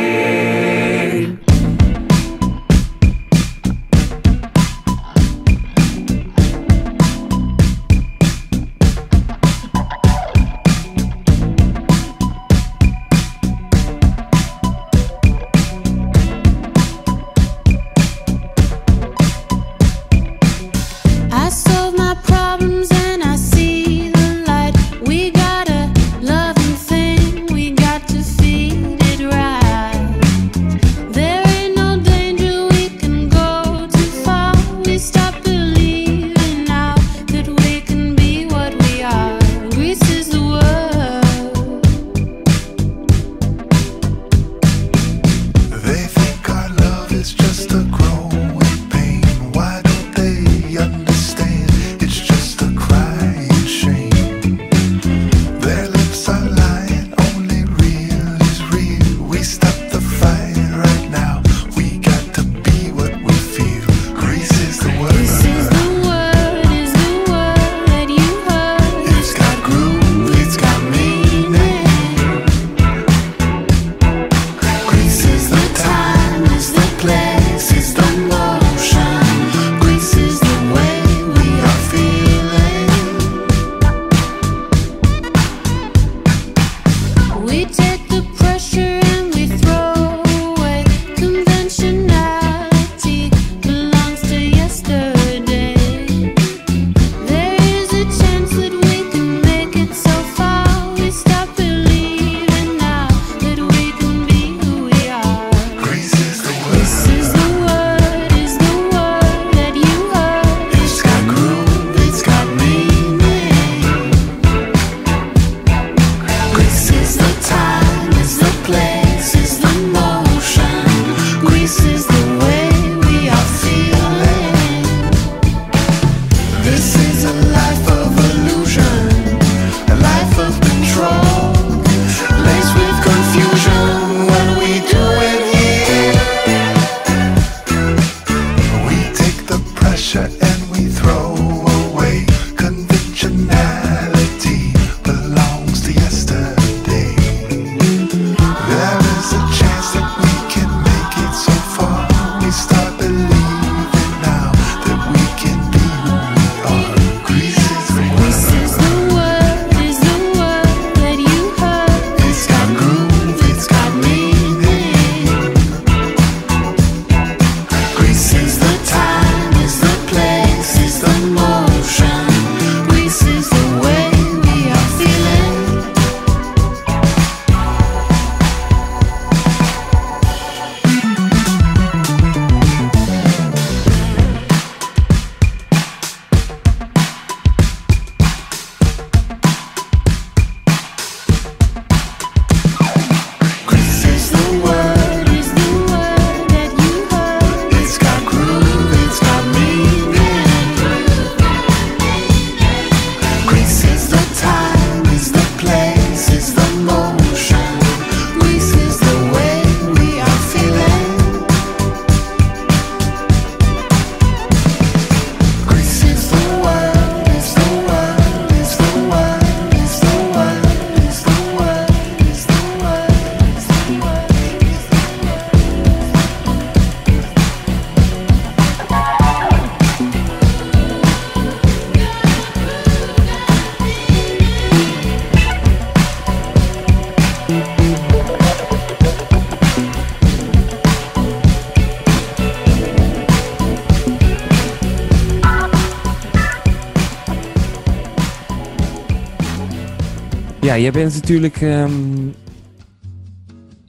Ja, jij bent natuurlijk ehm,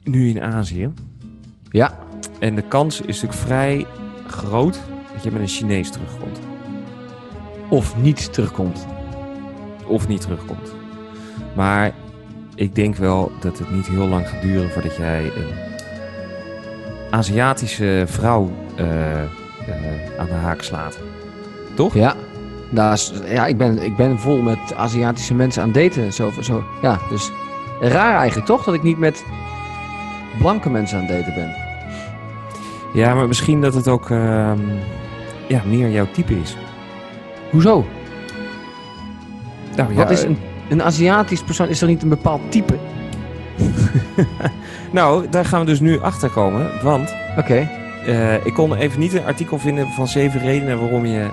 nu in Azië. Ja, En de kans is natuurlijk vrij groot dat je met een Chinees terugkomt. of niet terugkomt. Of niet terugkomt. Maar ik denk wel dat het niet heel lang gaat duren voordat jij een Aziatische vrouw eh, eh, aan de haak slaat. Toch? Ja, ja ik, ben, ik ben vol met Aziatische mensen aan daten. Zo, zo, ja, dus raar eigenlijk toch dat ik niet met blanke mensen aan daten ben. Ja, maar misschien dat het ook ehm, ja, meer jouw type is. Hoezo? Nou, ja, Wat is eh, een, een Aziatisch persoon? Is er niet een bepaald type? Nou, daar gaan we dus nu achter komen. Want Oké. eh, ik kon even niet een artikel vinden van zeven redenen waarom je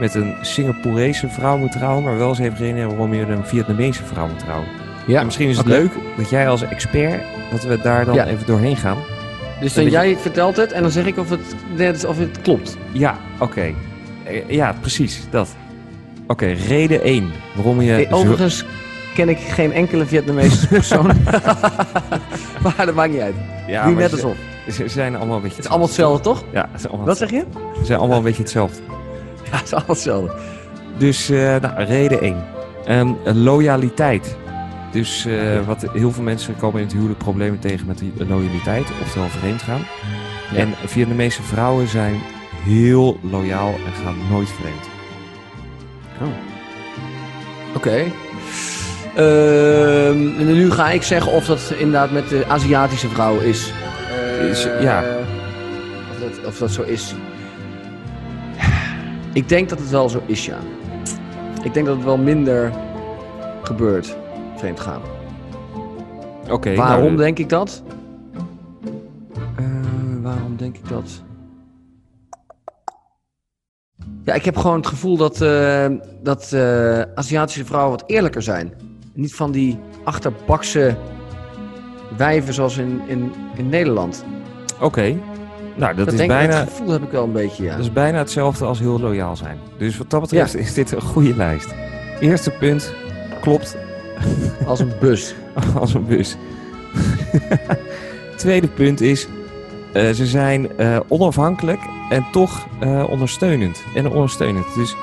met een Singaporese vrouw moet trouwen. Maar wel zeven redenen waarom je met een Vietnamese vrouw moet trouwen. Ja, En misschien is het leuk dat jij als expert, dat we daar dan Ja. even doorheen gaan. Dus dan jij vertelt het en dan zeg ik of het, of het klopt. Ja, oké. Eh, ja, precies, dat. Oké, reden 1. Waarom je... Hey, zo- overigens ken ik geen enkele Vietnamese persoon. maar dat maakt niet uit. ja, Doe maar net ze- alsof. Ze zijn allemaal een beetje Het is allemaal hetzelfde, toch? Ja, ze allemaal, Wat zeg je? ze zijn allemaal een beetje hetzelfde. Ja, het is allemaal hetzelfde. Dus, eh, nou, reden 1. Ehm, loyaliteit. Dus eh, wat heel veel mensen komen in het huwelijk problemen tegen met die loyaliteit, oftewel vreemd gaan. Ja. En Vietnamese vrouwen zijn heel loyaal en gaan nooit vreemd. Oké. Ehm, en nu ga ik zeggen of dat inderdaad met de Aziatische vrouw is. Eh, Is- ja. Of dat, of dat zo is. Ik denk dat het wel zo is, ja. Ik denk dat het wel minder gebeurt, vreemd gaan. Oké. waarom nou, denk ik dat? Eh, waarom denk ik dat? Ja, ik heb gewoon het gevoel dat, eh, dat eh, Aziatische vrouwen wat eerlijker zijn. Niet van die achterbakse wijven zoals in, in, in Nederland. Oké. Nou, dat, Dat, is bijna, het gevoel heb ik wel een beetje, ja. dat is bijna hetzelfde als heel loyaal zijn. Dus wat dat betreft is dit een goede lijst. Eerste punt klopt Als een bus. als een bus. Tweede punt is, eh, ze zijn eh, onafhankelijk en toch eh, ondersteunend. En ondersteunend. Dus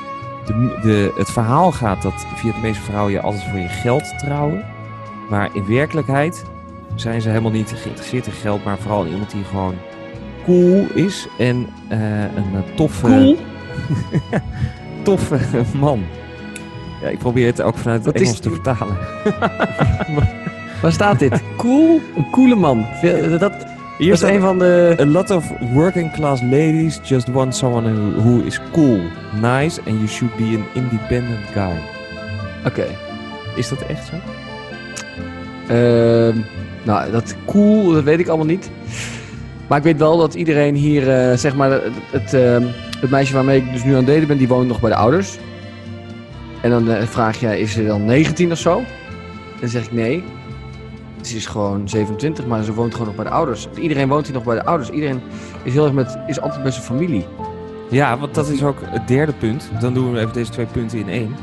de, de, het verhaal gaat dat Vietnamese vrouwen je altijd voor je geld trouwen. Maar in werkelijkheid zijn ze helemaal niet geïnteresseerd in geld, maar vooral in iemand die gewoon cool is en eh, een eh, toffe, Cool? toffe man. Ja, ik probeer het ook vanuit het is Engels te vertalen. Waar staat dit? Cool? Een coole man. Dat, Hier is een van de... A lot of working class ladies just want someone who, who is cool, nice and you should be an independent guy. Oké. Is dat echt zo? Ehm, nou, dat cool, dat weet ik allemaal niet. Maar ik weet wel dat iedereen hier, eh, zeg maar, het, ehm, het meisje waarmee ik dus nu aan het daten ben, die woont nog bij de ouders. En dan eh, vraag je, is ze dan 19 of zo? En dan zeg ik nee. Ze is gewoon 27, maar ze woont gewoon nog bij de ouders. Iedereen woont hier nog bij de ouders. Iedereen is heel erg met, is altijd bij zijn familie. Ja, want dat is ook het derde punt. Dan doen we even deze twee punten in één.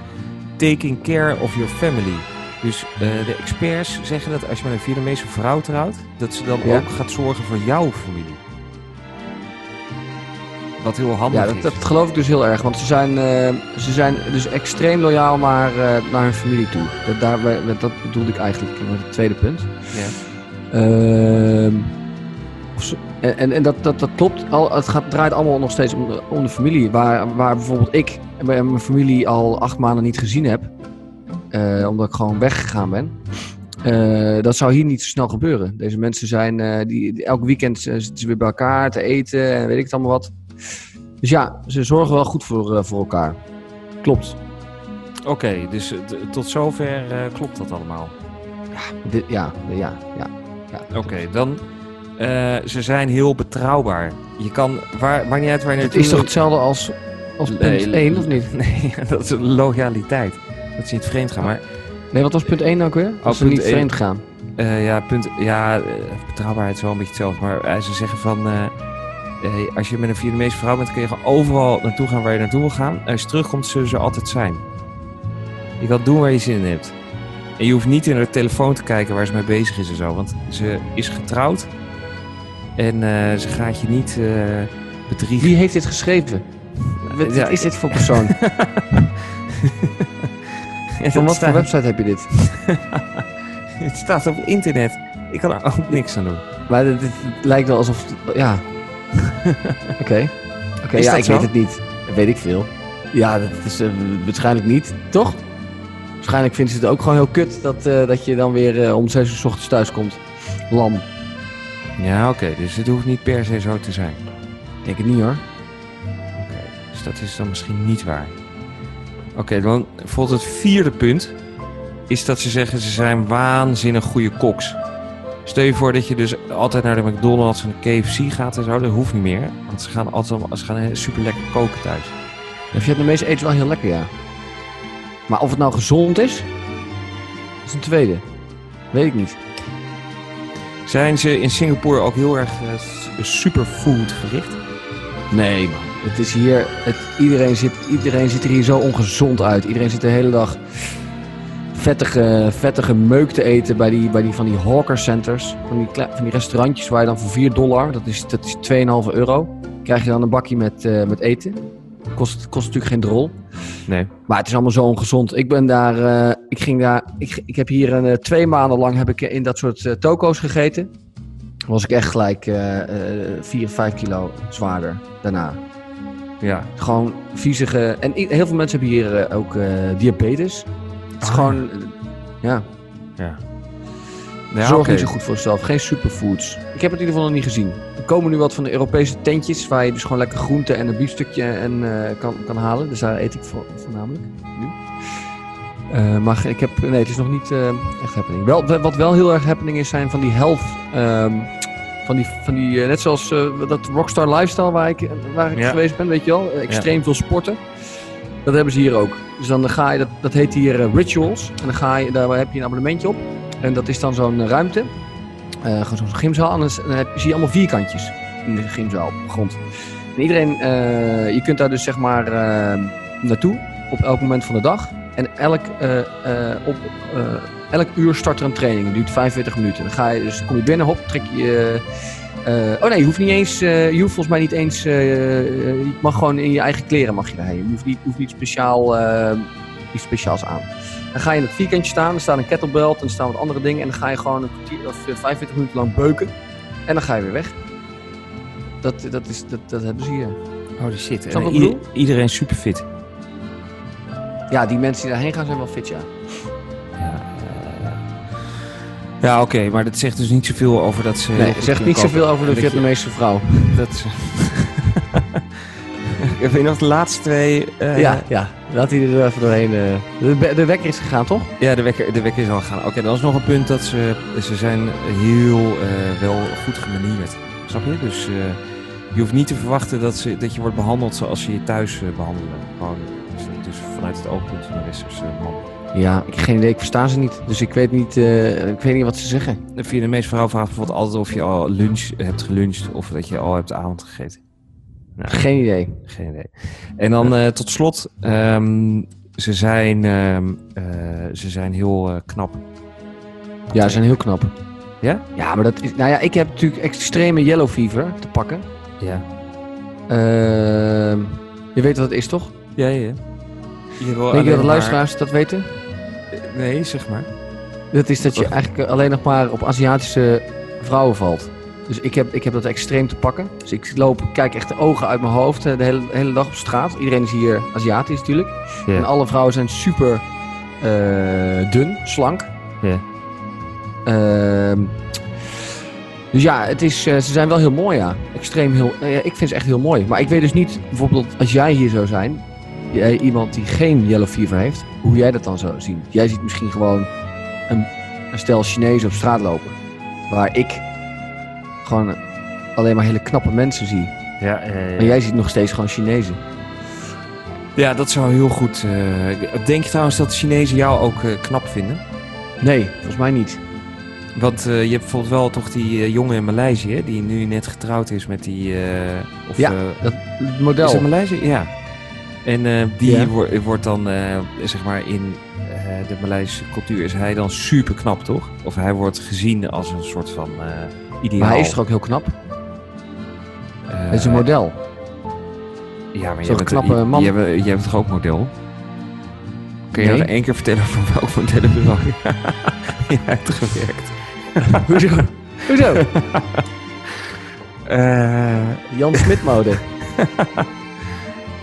Taking care of your family. Dus eh, de experts zeggen dat als je met een Vietnamese vrouw trouwt, dat ze dan Ja. ook gaat zorgen voor jouw familie. Wat heel handig Ja, dat, is. dat geloof ik dus heel erg. Want ze zijn, eh, ze zijn dus extreem loyaal naar, eh, naar hun familie toe. Dat, daar, dat bedoelde ik eigenlijk met het tweede punt. Ja. Ehm, en en, en dat, dat, dat klopt. Al, het gaat, draait allemaal nog steeds om de, om de familie. Waar, waar bijvoorbeeld ik mijn familie al acht maanden niet gezien heb. Eh, omdat ik gewoon weggegaan ben. Eh, dat zou hier niet zo snel gebeuren. Deze mensen zijn, eh, die, die- elk weekend zitten ze weer bij elkaar te eten en weet ik het allemaal wat. Dus ja, ze zorgen wel goed voor, voor elkaar. Klopt. Oké, dus tot zover klopt dat allemaal. Dit, ja, ja, ja. ja. Oké, dan. ze zijn heel betrouwbaar. Je kan, waar, maakt niet uit waar je Het is toch hetzelfde als, als punt Nee, 1, of niet? Nee, dat is loyaliteit. Dat ze niet vreemd gaan. Maar Nee, wat was punt 1 ook weer? Als ze punt niet één. vreemd gaan. eh, ja, punt, ja eh, betrouwbaarheid is wel een beetje hetzelfde. Maar eh, ze zeggen van. als je met een Vietnamese vrouw bent, kun je gewoon overal naartoe gaan waar je naartoe wil gaan. En als je terugkomt, zullen ze altijd zijn. Je kan doen waar je zin in hebt. En je hoeft niet in haar telefoon te kijken waar ze mee bezig is en zo. Want ze is getrouwd. En ze gaat je niet eh, bedriegen. Wie heeft dit geschreven? Wat Ja, is dit voor persoon? Ja, Van wat voor website heb je dit? Het staat op internet. Ik kan er ook niks aan doen. Maar dit, dit lijkt wel alsof... Ja. Oké. Oké, ja, ik zo? weet het niet. Dat weet ik veel. Ja, dat is eh, waarschijnlijk niet. Toch? Waarschijnlijk vinden ze het ook gewoon heel kut dat, eh, dat je dan weer eh, om 6 uur 's ochtends thuis komt. Lam. Ja, oké. dus het hoeft niet per se zo te zijn. Ik denk het niet hoor. Oké. Dus dat is dan misschien niet waar. Oké, dan bijvoorbeeld het vierde punt is dat ze zeggen ze zijn waanzinnig goede koks. Stel je voor dat je dus altijd naar de McDonald's en de KFC gaat en zo. Dat hoeft niet meer. Want ze gaan altijd ze gaan super lekker koken thuis. Ja, Vietnamese eten wel heel lekker, ja. Maar of het nou gezond is, is een tweede. Weet ik niet. Zijn ze in Singapore ook heel erg eh, superfood gericht? Nee, man. Het is hier, het, iedereen, zit, iedereen ziet er hier zo ongezond uit. Iedereen zit de hele dag vettige, vettige meuk te eten bij die, bij die van die hawker centers. Van die, van die restaurantjes waar je dan voor 4 dollar, dat is, dat is 2,5 euro, krijg je dan een bakje met, eh, met eten. Kost, kost natuurlijk geen drol. Nee. Maar het is allemaal zo ongezond. Ik ben daar, eh, ik ging daar, ik, ik heb hier een, eh, twee maanden lang heb ik in dat soort toko's gegeten. Was ik echt gelijk eh eh, 4, 5 kilo zwaarder daarna. Ja. Gewoon viezige. En heel veel mensen hebben hier eh, ook eh, diabetes. Het is Ah. gewoon. eh, ja, Ja. Ja, zorg niet zo goed voor jezelf. Geen superfoods. Ik heb het in ieder geval nog niet gezien. Er komen nu wat van de Europese tentjes waar je dus gewoon lekker groente en een biefstukje en, kan, kan halen. Dus daar eet ik voor, voornamelijk nu. Maar ik heb, nee, het is nog niet echt happening. Wel, wat wel heel erg happening is, zijn van die health, ehm, van die, van die eh, net zoals eh, dat rockstar lifestyle waar ik, waar ik Ja. geweest ben, weet je wel, extreem veel sporten. Dat hebben ze hier ook. Dus dan ga je, dat, dat heet hier eh, rituals. En dan ga je, daar heb je een abonnementje op. En dat is dan zo'n ruimte. Eh, gewoon zo'n gymzaal. En dan, heb, zie je allemaal vierkantjes in de gymzaal op de grond. En iedereen, je kunt daar dus zeg maar naartoe op elk moment van de dag. En elk, op, elk uur start er een training. Het duurt 45 minuten. Dan ga je, dus kom je binnen, hop, trek je... eh, oh nee, je hoeft niet eens, eh, je hoeft volgens mij niet eens, je mag gewoon in je eigen kleren mag je daarheen. Je hoeft niet, hoeft niet speciaal, iets speciaals aan. Dan ga je in het vierkantje staan, er staat een kettlebell en er staan wat andere dingen. En dan ga je gewoon een kwartier of eh, 45 minuten lang beuken. En dan ga je weer weg. Dat, dat, is, dat, dat hebben ze hier. Holy shit. Snap En wat ik ieder- bedoel? iedereen super fit. Ja, die mensen die daarheen gaan zijn wel fit, ja. Ja, oké, maar dat zegt dus niet zoveel over dat ze... Nee, het zegt niet zoveel over de je- Vietnamese vrouw. Dat is... Ik weet nog de laatste twee... eh, ja, ja. Laat hij er even doorheen. eh. De, de wekker is gegaan, toch? Ja, de wekker, de wekker is al gaan. Oké, dan is nog een punt dat ze, ze zijn heel eh, wel goed gemanierd. Snap je? Dus eh, je hoeft niet te verwachten dat, ze, dat je wordt behandeld zoals ze je thuis eh, behandelen. Gewoon dus, dus vanuit het oogpunt van de westerse man. Ja, ik heb geen idee. Ik versta ze niet. Dus ik weet niet, eh, ik weet niet wat ze zeggen. De Vietnamese vrouw vraagt bijvoorbeeld altijd of je al lunch hebt geluncht of dat je al hebt avond gegeten. Nou, Geen idee. Geen idee. En dan eh, tot slot, ehm, ze, zijn, ehm, eh, ze zijn heel knap. Ja, ze zijn heel knap. Ja? Ja, maar dat is... Nou ja, ik heb natuurlijk extreme yellow fever te pakken. Ja. Ehm, je weet wat het is, toch? Ja, ja. Je wil Denk je dat de maar- luisteraars dat weten? Nee, zeg maar. Dat is dat je eigenlijk alleen nog maar op Aziatische vrouwen valt. Dus ik heb, ik heb dat extreem te pakken. Dus ik loop, kijk echt de ogen uit mijn hoofd eh, de hele, de hele dag op straat. Iedereen is hier Aziatisch natuurlijk. Ja. En alle vrouwen zijn super eh, dun, slank. Ja. Ehm, dus ja, het is, eh, ze zijn wel heel mooi, ja. Extreem heel... ja, ik vind ze echt heel mooi. Maar ik weet dus niet, bijvoorbeeld als jij hier zou zijn... Jij, iemand die geen yellow fever heeft, hoe jij dat dan zou zien. Jij ziet misschien gewoon een, een stel Chinezen op straat lopen. Waar ik gewoon alleen maar hele knappe mensen zie. Ja, En jij ziet nog steeds gewoon Chinezen. ja, dat zou heel goed... eh, denk je trouwens dat de Chinezen jou ook eh, knap vinden? Nee, volgens mij niet. Want eh, je hebt bijvoorbeeld wel toch die jongen in Maleisië... die nu net getrouwd is met die... of, Ja, Dat model. Is het Maleisië? Ja. En eh, die Ja. wo- wordt dan, eh, zeg maar, in eh, de Maleisische cultuur is hij dan super knap, toch? Of hij wordt gezien als een soort van ideaal. maar hij is toch ook heel knap? Hij is een model. Ja, maar jij bent, knappe je- man. Jij, bent- toch ook model? Kun je Nee. nog één keer vertellen van welk modellenbureau je hebt gewerkt? Hoezo? Hoezo? Jan Smit mode.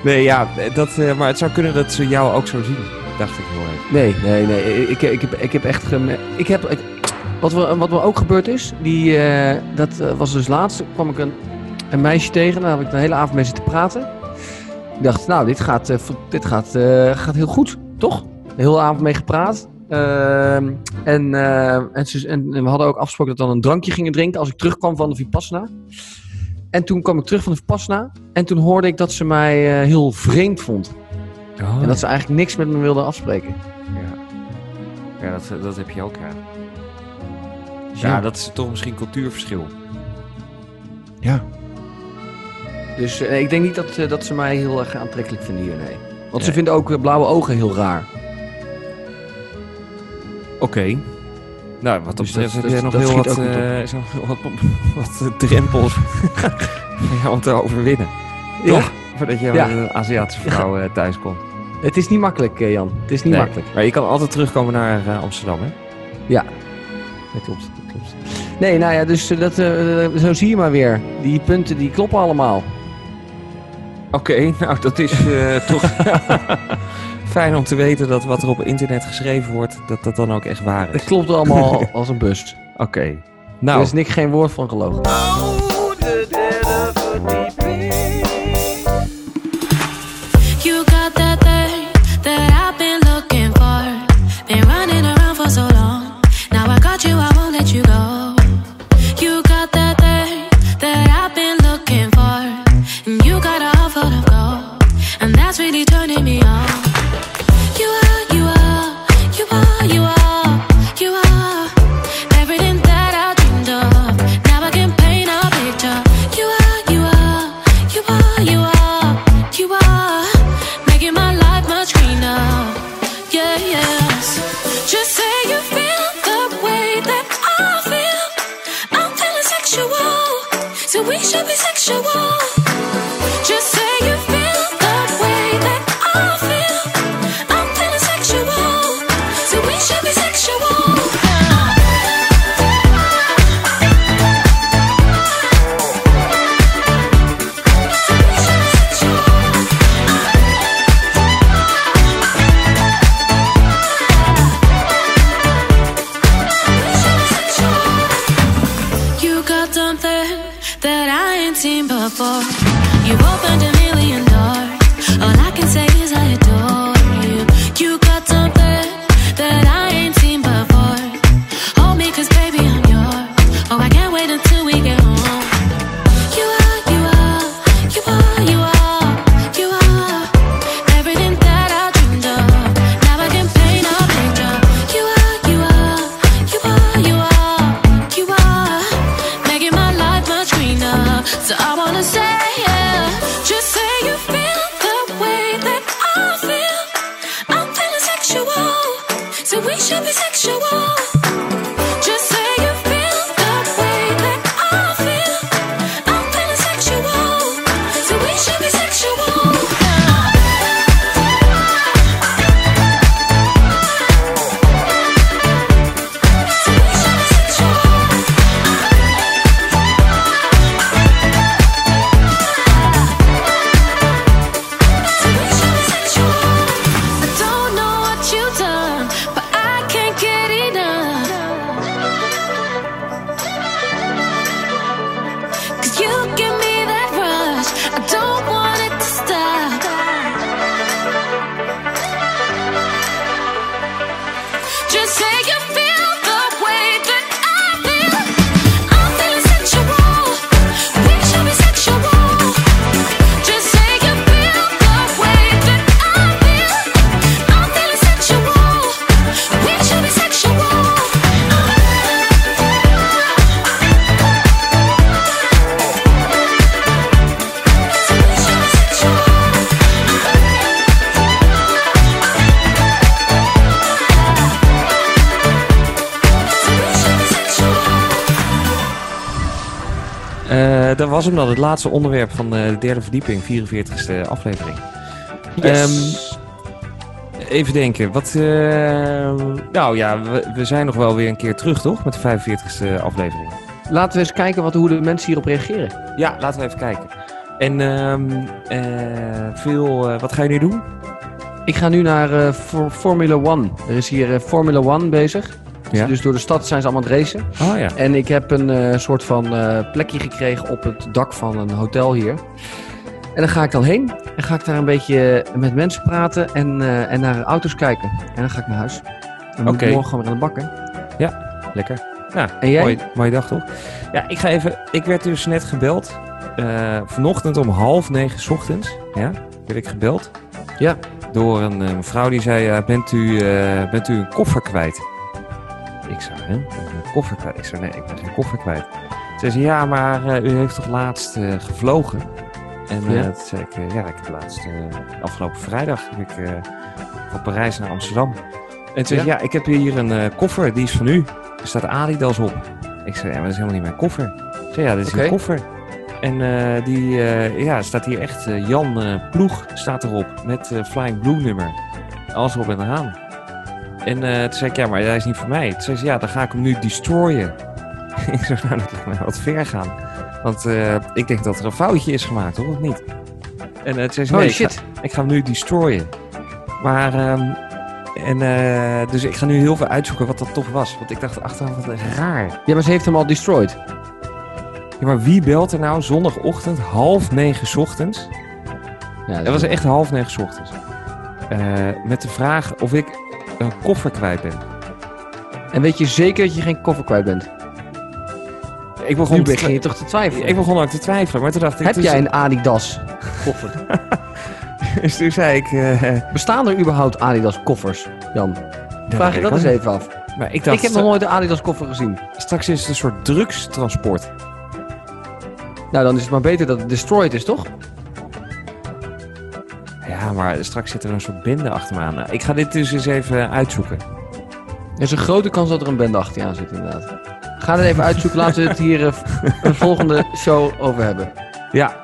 Nee, ja, dat, eh, maar het zou kunnen dat ze jou ook zo zien, dacht ik heel even. Nee, nee, nee. Ik, ik, heb, ik heb echt. Ik heb. wat, er, wat er ook gebeurd is, die, eh, dat eh, was dus laatst. kwam ik een, een meisje tegen. Daar heb ik de hele avond mee zitten praten. Ik dacht, nou, dit gaat, dit gaat, gaat heel goed, toch? De hele avond mee gepraat. Ehm, en, en, en we hadden ook afgesproken dat we dan een drankje gingen drinken als ik terugkwam van de Vipassana. En toen kwam ik terug van de Vipassana. En toen hoorde ik dat ze mij eh, heel vreemd vond. Oh, En dat ze eigenlijk niks met me wilde afspreken. Ja, ja dat, dat heb je ook, ja. Dus Ja, dat is toch misschien cultuurverschil. Ja. Dus eh, ik denk niet dat, eh, dat ze mij heel erg aantrekkelijk vinden hier, nee. Want ze vinden ook eh, blauwe ogen heel raar. Oké. Nou, wat Dus betreft dat- heb jij nog heel wat, op. eh, heel wat, wat drempels voor jou om te overwinnen. Toch? Voordat je Ja. een Aziatische vrouw eh, thuis komt. Het is niet makkelijk, eh, Jan. Het is niet Nee. makkelijk. Maar je kan altijd terugkomen naar eh, Amsterdam, hè? Dat klopt, dat klopt. Nee, nou ja, dus eh, dat, eh, zo zie je maar weer. Die punten die kloppen allemaal. Oké, nou dat is eh, toch fijn om te weten dat wat er op internet geschreven wordt, dat dat dan ook echt waar Het is. klopt allemaal als een bus. Oké. Er Nou, is niks geen woord van gelogen. Was hem dan, het laatste onderwerp van eh, de derde verdieping, 44ste aflevering. Yes. Even denken, wat... eh, nou ja, we, we zijn nog wel weer een keer terug, toch? Met de 45ste aflevering. Laten we eens kijken wat, hoe de mensen hierop reageren. Ja, laten we even kijken. En ehm, eh, veel... wat ga je nu doen? Ik ga nu naar For- Formula One. Er is hier eh, Formula One bezig. Ja. Dus door de stad zijn ze allemaal aan het racen. Oh ja. En ik heb een eh, soort van eh, plekje gekregen op het dak van een hotel hier. En dan ga ik dan heen. En ga ik daar een beetje met mensen praten en, eh, en naar auto's kijken. En dan ga ik naar huis. Dan ik morgen gewoon weer aan de bakken. Lekker. Nou, En jij? Mooie, mooie dag toch? Ja, ik ga even. Ik werd dus net gebeld. vanochtend om half negen 's ochtends. Ja, werd ik gebeld. Ja. Door een mevrouw die zei: bent, u, bent u een koffer kwijt? Ik zei: hè? Een koffer kwijt? Ik zei: nee, ik ben geen koffer kwijt. Ze zei: ja, maar eh, u heeft toch laatst eh, gevlogen? En eh Ja. toen zei ik: ja, ik heb laatst afgelopen vrijdag heb ik, van Parijs naar Amsterdam. En ze zei: ja, ik heb hier een koffer, die is van u. Er staat Adidas op. Ik zei, ja, maar dat is helemaal niet mijn koffer. Ik zei, ja, dit is Oké. een koffer. En die, ja, staat hier echt Jan Ploeg staat erop. Met Flying Blue nummer. Alles erop en eraan. En eh, toen zei ik, ja, maar hij is niet voor mij. Toen zei ze, ja, dan ga ik hem nu destroyen. ik zei, nou, dat lijkt mij wat ver gaan. Want eh, ik denk dat er een foutje is gemaakt, hoor, of niet? En toen zei ze, Holy nee, ik ga- shit. ik ga hem nu destroyen. Maar, ehm, en, dus ik ga nu heel veel uitzoeken wat dat toch was. Want ik dacht achteraf, wat raar. Ja, maar ze heeft hem al destroyed. Ja, maar wie belt er nou zondagochtend, half negen 's ochtends? Ja, Dat was echt half negen 's ochtends. Met de vraag of ik een koffer kwijt ben. En weet je zeker dat je geen koffer kwijt bent? Ik begon, Nu begin je toch te twijfelen. ik begon ook te twijfelen, maar toen dacht ik... Heb jij een Adidas koffer? Dus toen zei ik... eh, Bestaan er überhaupt Adidas koffers, Jan? dat Vraag je weet dat ik eens even af. Maar ik dacht, Ik heb nog nooit een Adidas koffer gezien. straks is het een soort drugstransport. Nou, dan is het maar beter dat het destroyed is, toch? Ja, maar straks zit er een soort bende achter me aan. Ik ga dit dus eens even uitzoeken. Er is een grote kans dat er een bende achter je aan zit, inderdaad. Ga het even uitzoeken. Laten we het hier eh, een volgende show over hebben. Ja,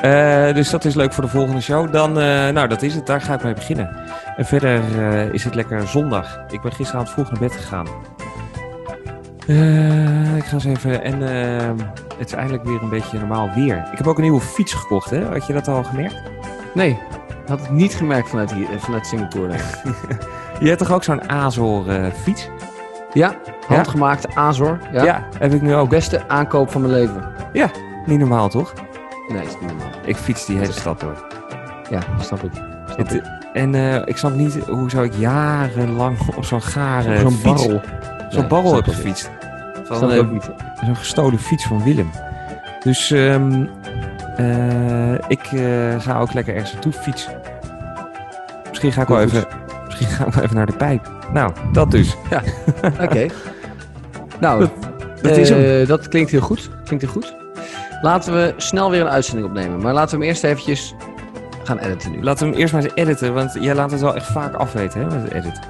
Eh, dus dat is leuk voor de volgende show. Dan, eh, nou, dat is het. Daar ga ik mee beginnen. En verder is het lekker zondag. Ik ben gisteravond vroeg naar bed gegaan. Ik ga eens even... En het is eindelijk weer een beetje normaal weer. Ik heb ook een nieuwe fiets gekocht, hè? Had je dat al gemerkt? Nee, ik had het niet gemerkt vanuit, hier, eh, vanuit Singapore. Je hebt toch ook zo'n Azor eh, fiets? Ja, handgemaakte Azor. Ja. Ja. heb ik nu ook. Beste aankoop van mijn leven. Niet normaal, toch? Nee, is niet normaal. Ik fiets die hele stad door. Ja, snap ik. Snap Het, ik. en eh, ik snap niet hoe zou ik jarenlang op zo'n gare Zo'n fiets, barrel. zo'n Nee, barrel heb ik gefietst. Van, ik niet. Zo'n gestolen fiets van Willem. Dus ehm, eh, ik eh, ga ook lekker ergens naartoe fietsen. Misschien ga ik wel even, misschien ga ik wel even naar de pijp. Nou, dat dus. Oké. Nou, Dat- dat is hem. eh, dat klinkt heel goed. Klinkt heel goed. Laten we snel weer een uitzending opnemen. Maar laten we hem eerst eventjes gaan editen nu. Laten we hem eerst maar eens editen, want jij laat het wel echt vaak afweten, hè, met het editen.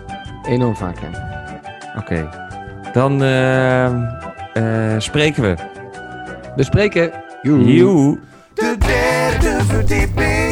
Enorm vaak, ja. Oké. Dan spreken we. Bespreken. Joe. De derde verdieping.